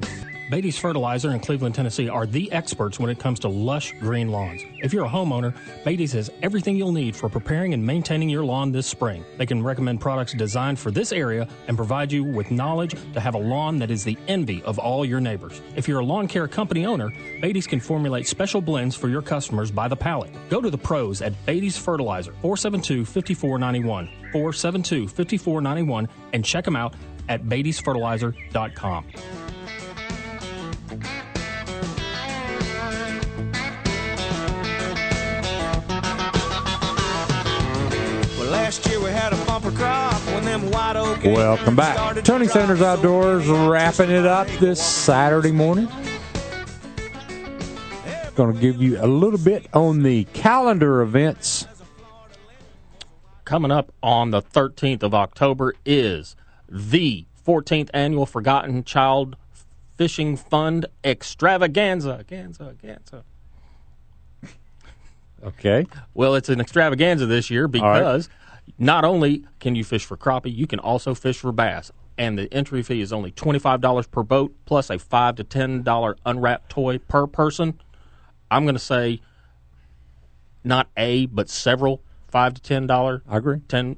Beatty's Fertilizer in Cleveland, Tennessee are the experts when it comes to lush green lawns. If you're a homeowner, Beatty's has everything you'll need for preparing and maintaining your lawn this spring. They can recommend products designed for this area and provide you with knowledge to have a lawn that is the envy of all your neighbors. If you're a lawn care company owner, Beatty's can formulate special blends for your customers by the pallet. Go to the pros at Beatty's Fertilizer, 472 5491, 472 5491, and check them out at Beatty'sFertilizer.com. last year we had a bumper crop when them white oak. Welcome back. started Tony to Sanders. Outdoors wrapping it up this Saturday morning. Going to give you a little bit on the calendar events. Coming up on the 13th of October is the 14th annual Forgotten Child Fishing Fund Extravaganza. Ganza, Ganza. Okay. Well, it's an extravaganza this year right. because not only can you fish for crappie, you can also fish for bass. And the entry fee is only $25 per boat plus a 5 to $10 unwrapped toy per person. I'm going to say not a, but several 5 to $10 I agree. 10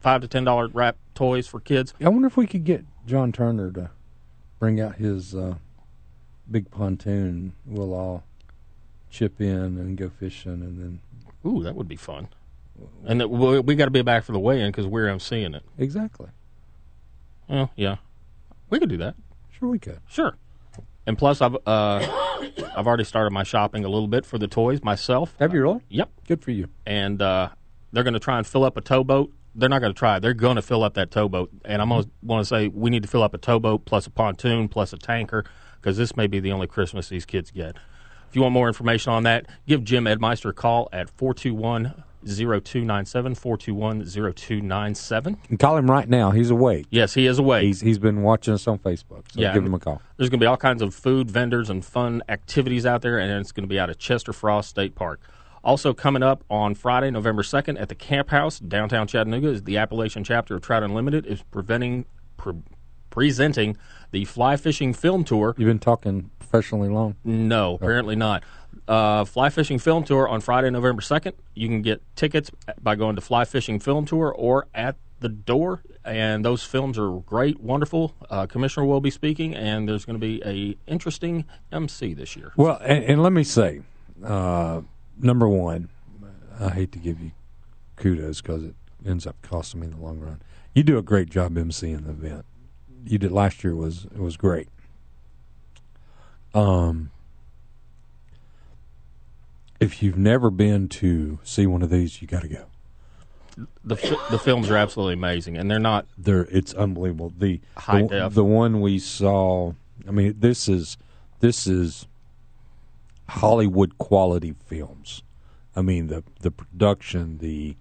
5 to $10 wrap toys for kids. I wonder if we could get John Turner to bring out his uh, big pontoon. We'll all chip in and go fishing, and then Ooh, that would be fun. And that, we, we got to be back for the weigh-in because we're emceeing it. exactly. Well, yeah, we could do that. Sure, we could. Sure. And plus, I've uh, I've already started my shopping a little bit for the toys myself. Have you really? Yep. Good for you. And uh, they're going to try and fill up a towboat. They're not going to try. They're going to fill up that towboat. And I'm going to want to say we need to fill up a towboat plus a pontoon plus a tanker because this may be the only Christmas these kids get. If you want more information on that, give Jim Edmeister a call at 421 0297 421 0297. Call him right now. He's awake. Yes, he is awake. He's he's been watching us on Facebook. So Yeah. give him a call. There's going to be all kinds of food vendors and fun activities out there, and it's going to be out of Chester Frost State Park. Also coming up on Friday, November 2nd, at the Camp House downtown Chattanooga, is the Appalachian chapter of Trout Unlimited is preventing pre- presenting the fly fishing film tour. You've been talking professionally long. No, apparently not. Uh, fly fishing film tour on Friday, November 2nd. You can get tickets by going to Fly Fishing Film Tour or at the door. And those films are great, wonderful. Uh, Commissioner will be speaking, and there's going to be a interesting MC this year. Well, and, and let me say, uh, number one, I hate to give you kudos because it ends up costing me in the long run. You do a great job emceeing the event. You did last year was was great. Um, if you've never been to see one of these, you got to go. The fi- the films are absolutely amazing, and they're not They're it's unbelievable. The High the, def. the one we saw. I mean, this is this is Hollywood quality films. I mean, the the production, the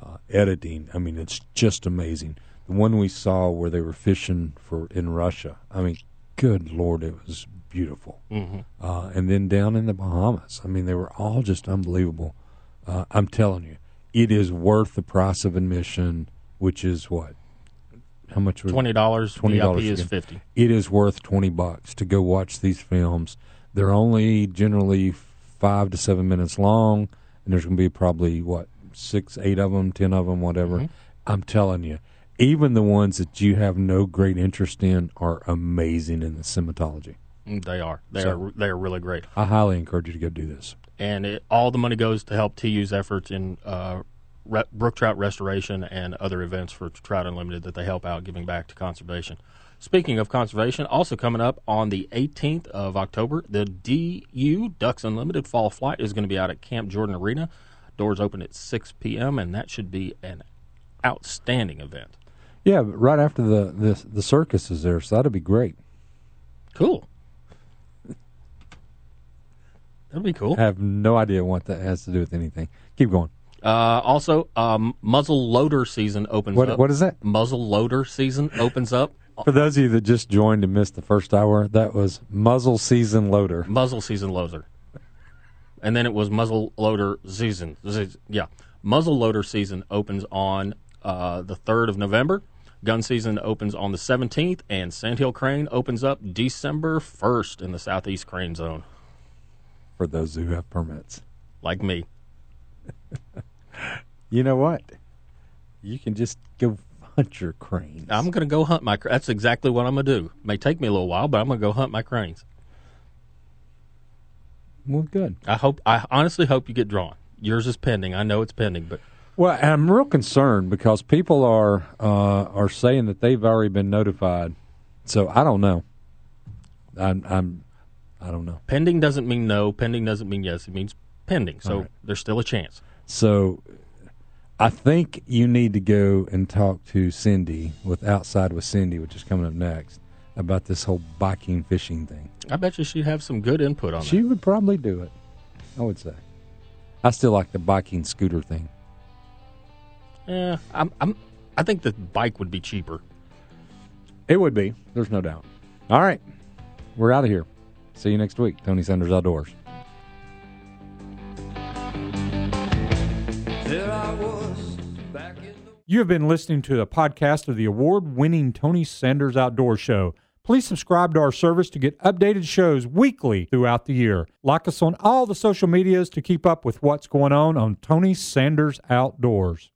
uh, editing. I mean, it's just amazing. The one we saw where they were fishing for in Russia. I mean, good lord, it was beautiful. Mhm. Uh, and then down in the Bahamas. I mean, they were all just unbelievable. Uh, I'm telling you, it is worth the price of admission, which is what how much? was- Twenty dollars. Twenty dollars is fifty. It is worth twenty bucks to go watch these films. They're only generally five to seven minutes long, and there's going to be probably what six, eight of them, ten of them, whatever. Mm-hmm. I'm telling you, even the ones that you have no great interest in are amazing in the cinematology. Mm, They are. They So- are. They are really great. I highly encourage you to go do this. and it, all the money goes to help TU's efforts in uh, re- brook trout restoration and other events for Trout Unlimited that they help out giving back to conservation. Speaking of conservation, also coming up on the 18th of October, the DU Ducks Unlimited Fall Flight is going to be out at Camp Jordan Arena. Doors open at 6 p.m., and that should be an outstanding event. Yeah, but right after the the, the circus is there, so that'd be great. Cool. That'd be cool. I have no idea what that has to do with anything. Keep going. Uh, also, um, muzzle loader season opens What- up. what is that? Muzzle loader season opens up. For those of you that just joined and missed the first hour, that was muzzle season loader. Muzzle season loader. And then it was muzzle loader season. Yeah. Muzzle loader season opens on uh, the 3rd of November. Gun season opens on the 17th. And Sandhill Crane opens up December 1st in the Southeast Crane Zone. For those who have permits. Like me. You know what? You can just go hunt your crane. I'm going to go hunt my. That's exactly what I'm going to do. May take me a little while, but I'm going to go hunt my cranes. Well, good. I hope. I honestly hope you get drawn. Yours is pending. I know it's pending, but Well, I'm real concerned because people are uh, are saying that they've already been notified. So I don't know. I'm I'm I don't know. pending doesn't mean no. Pending doesn't mean yes. It means pending. So right. there's still a chance. So I think you need to go and talk to Cindy with Outside with Cindy, which is coming up next, about this whole biking fishing thing. I bet you she'd have some good input on it. She would probably do it. I would say. I still like the biking scooter thing. That. Yeah, I'm. I'm. I think the bike would be cheaper. It would be. There's no doubt. All right. We're out of here. See you next week. Tony Sanders Outdoors. There I was back in You have been listening to the podcast of the award winning Tony Sanders Outdoor Show. Please subscribe to our service to get updated shows weekly throughout the year. Like us on all the social medias to keep up with what's going on on Tony Sanders Outdoors.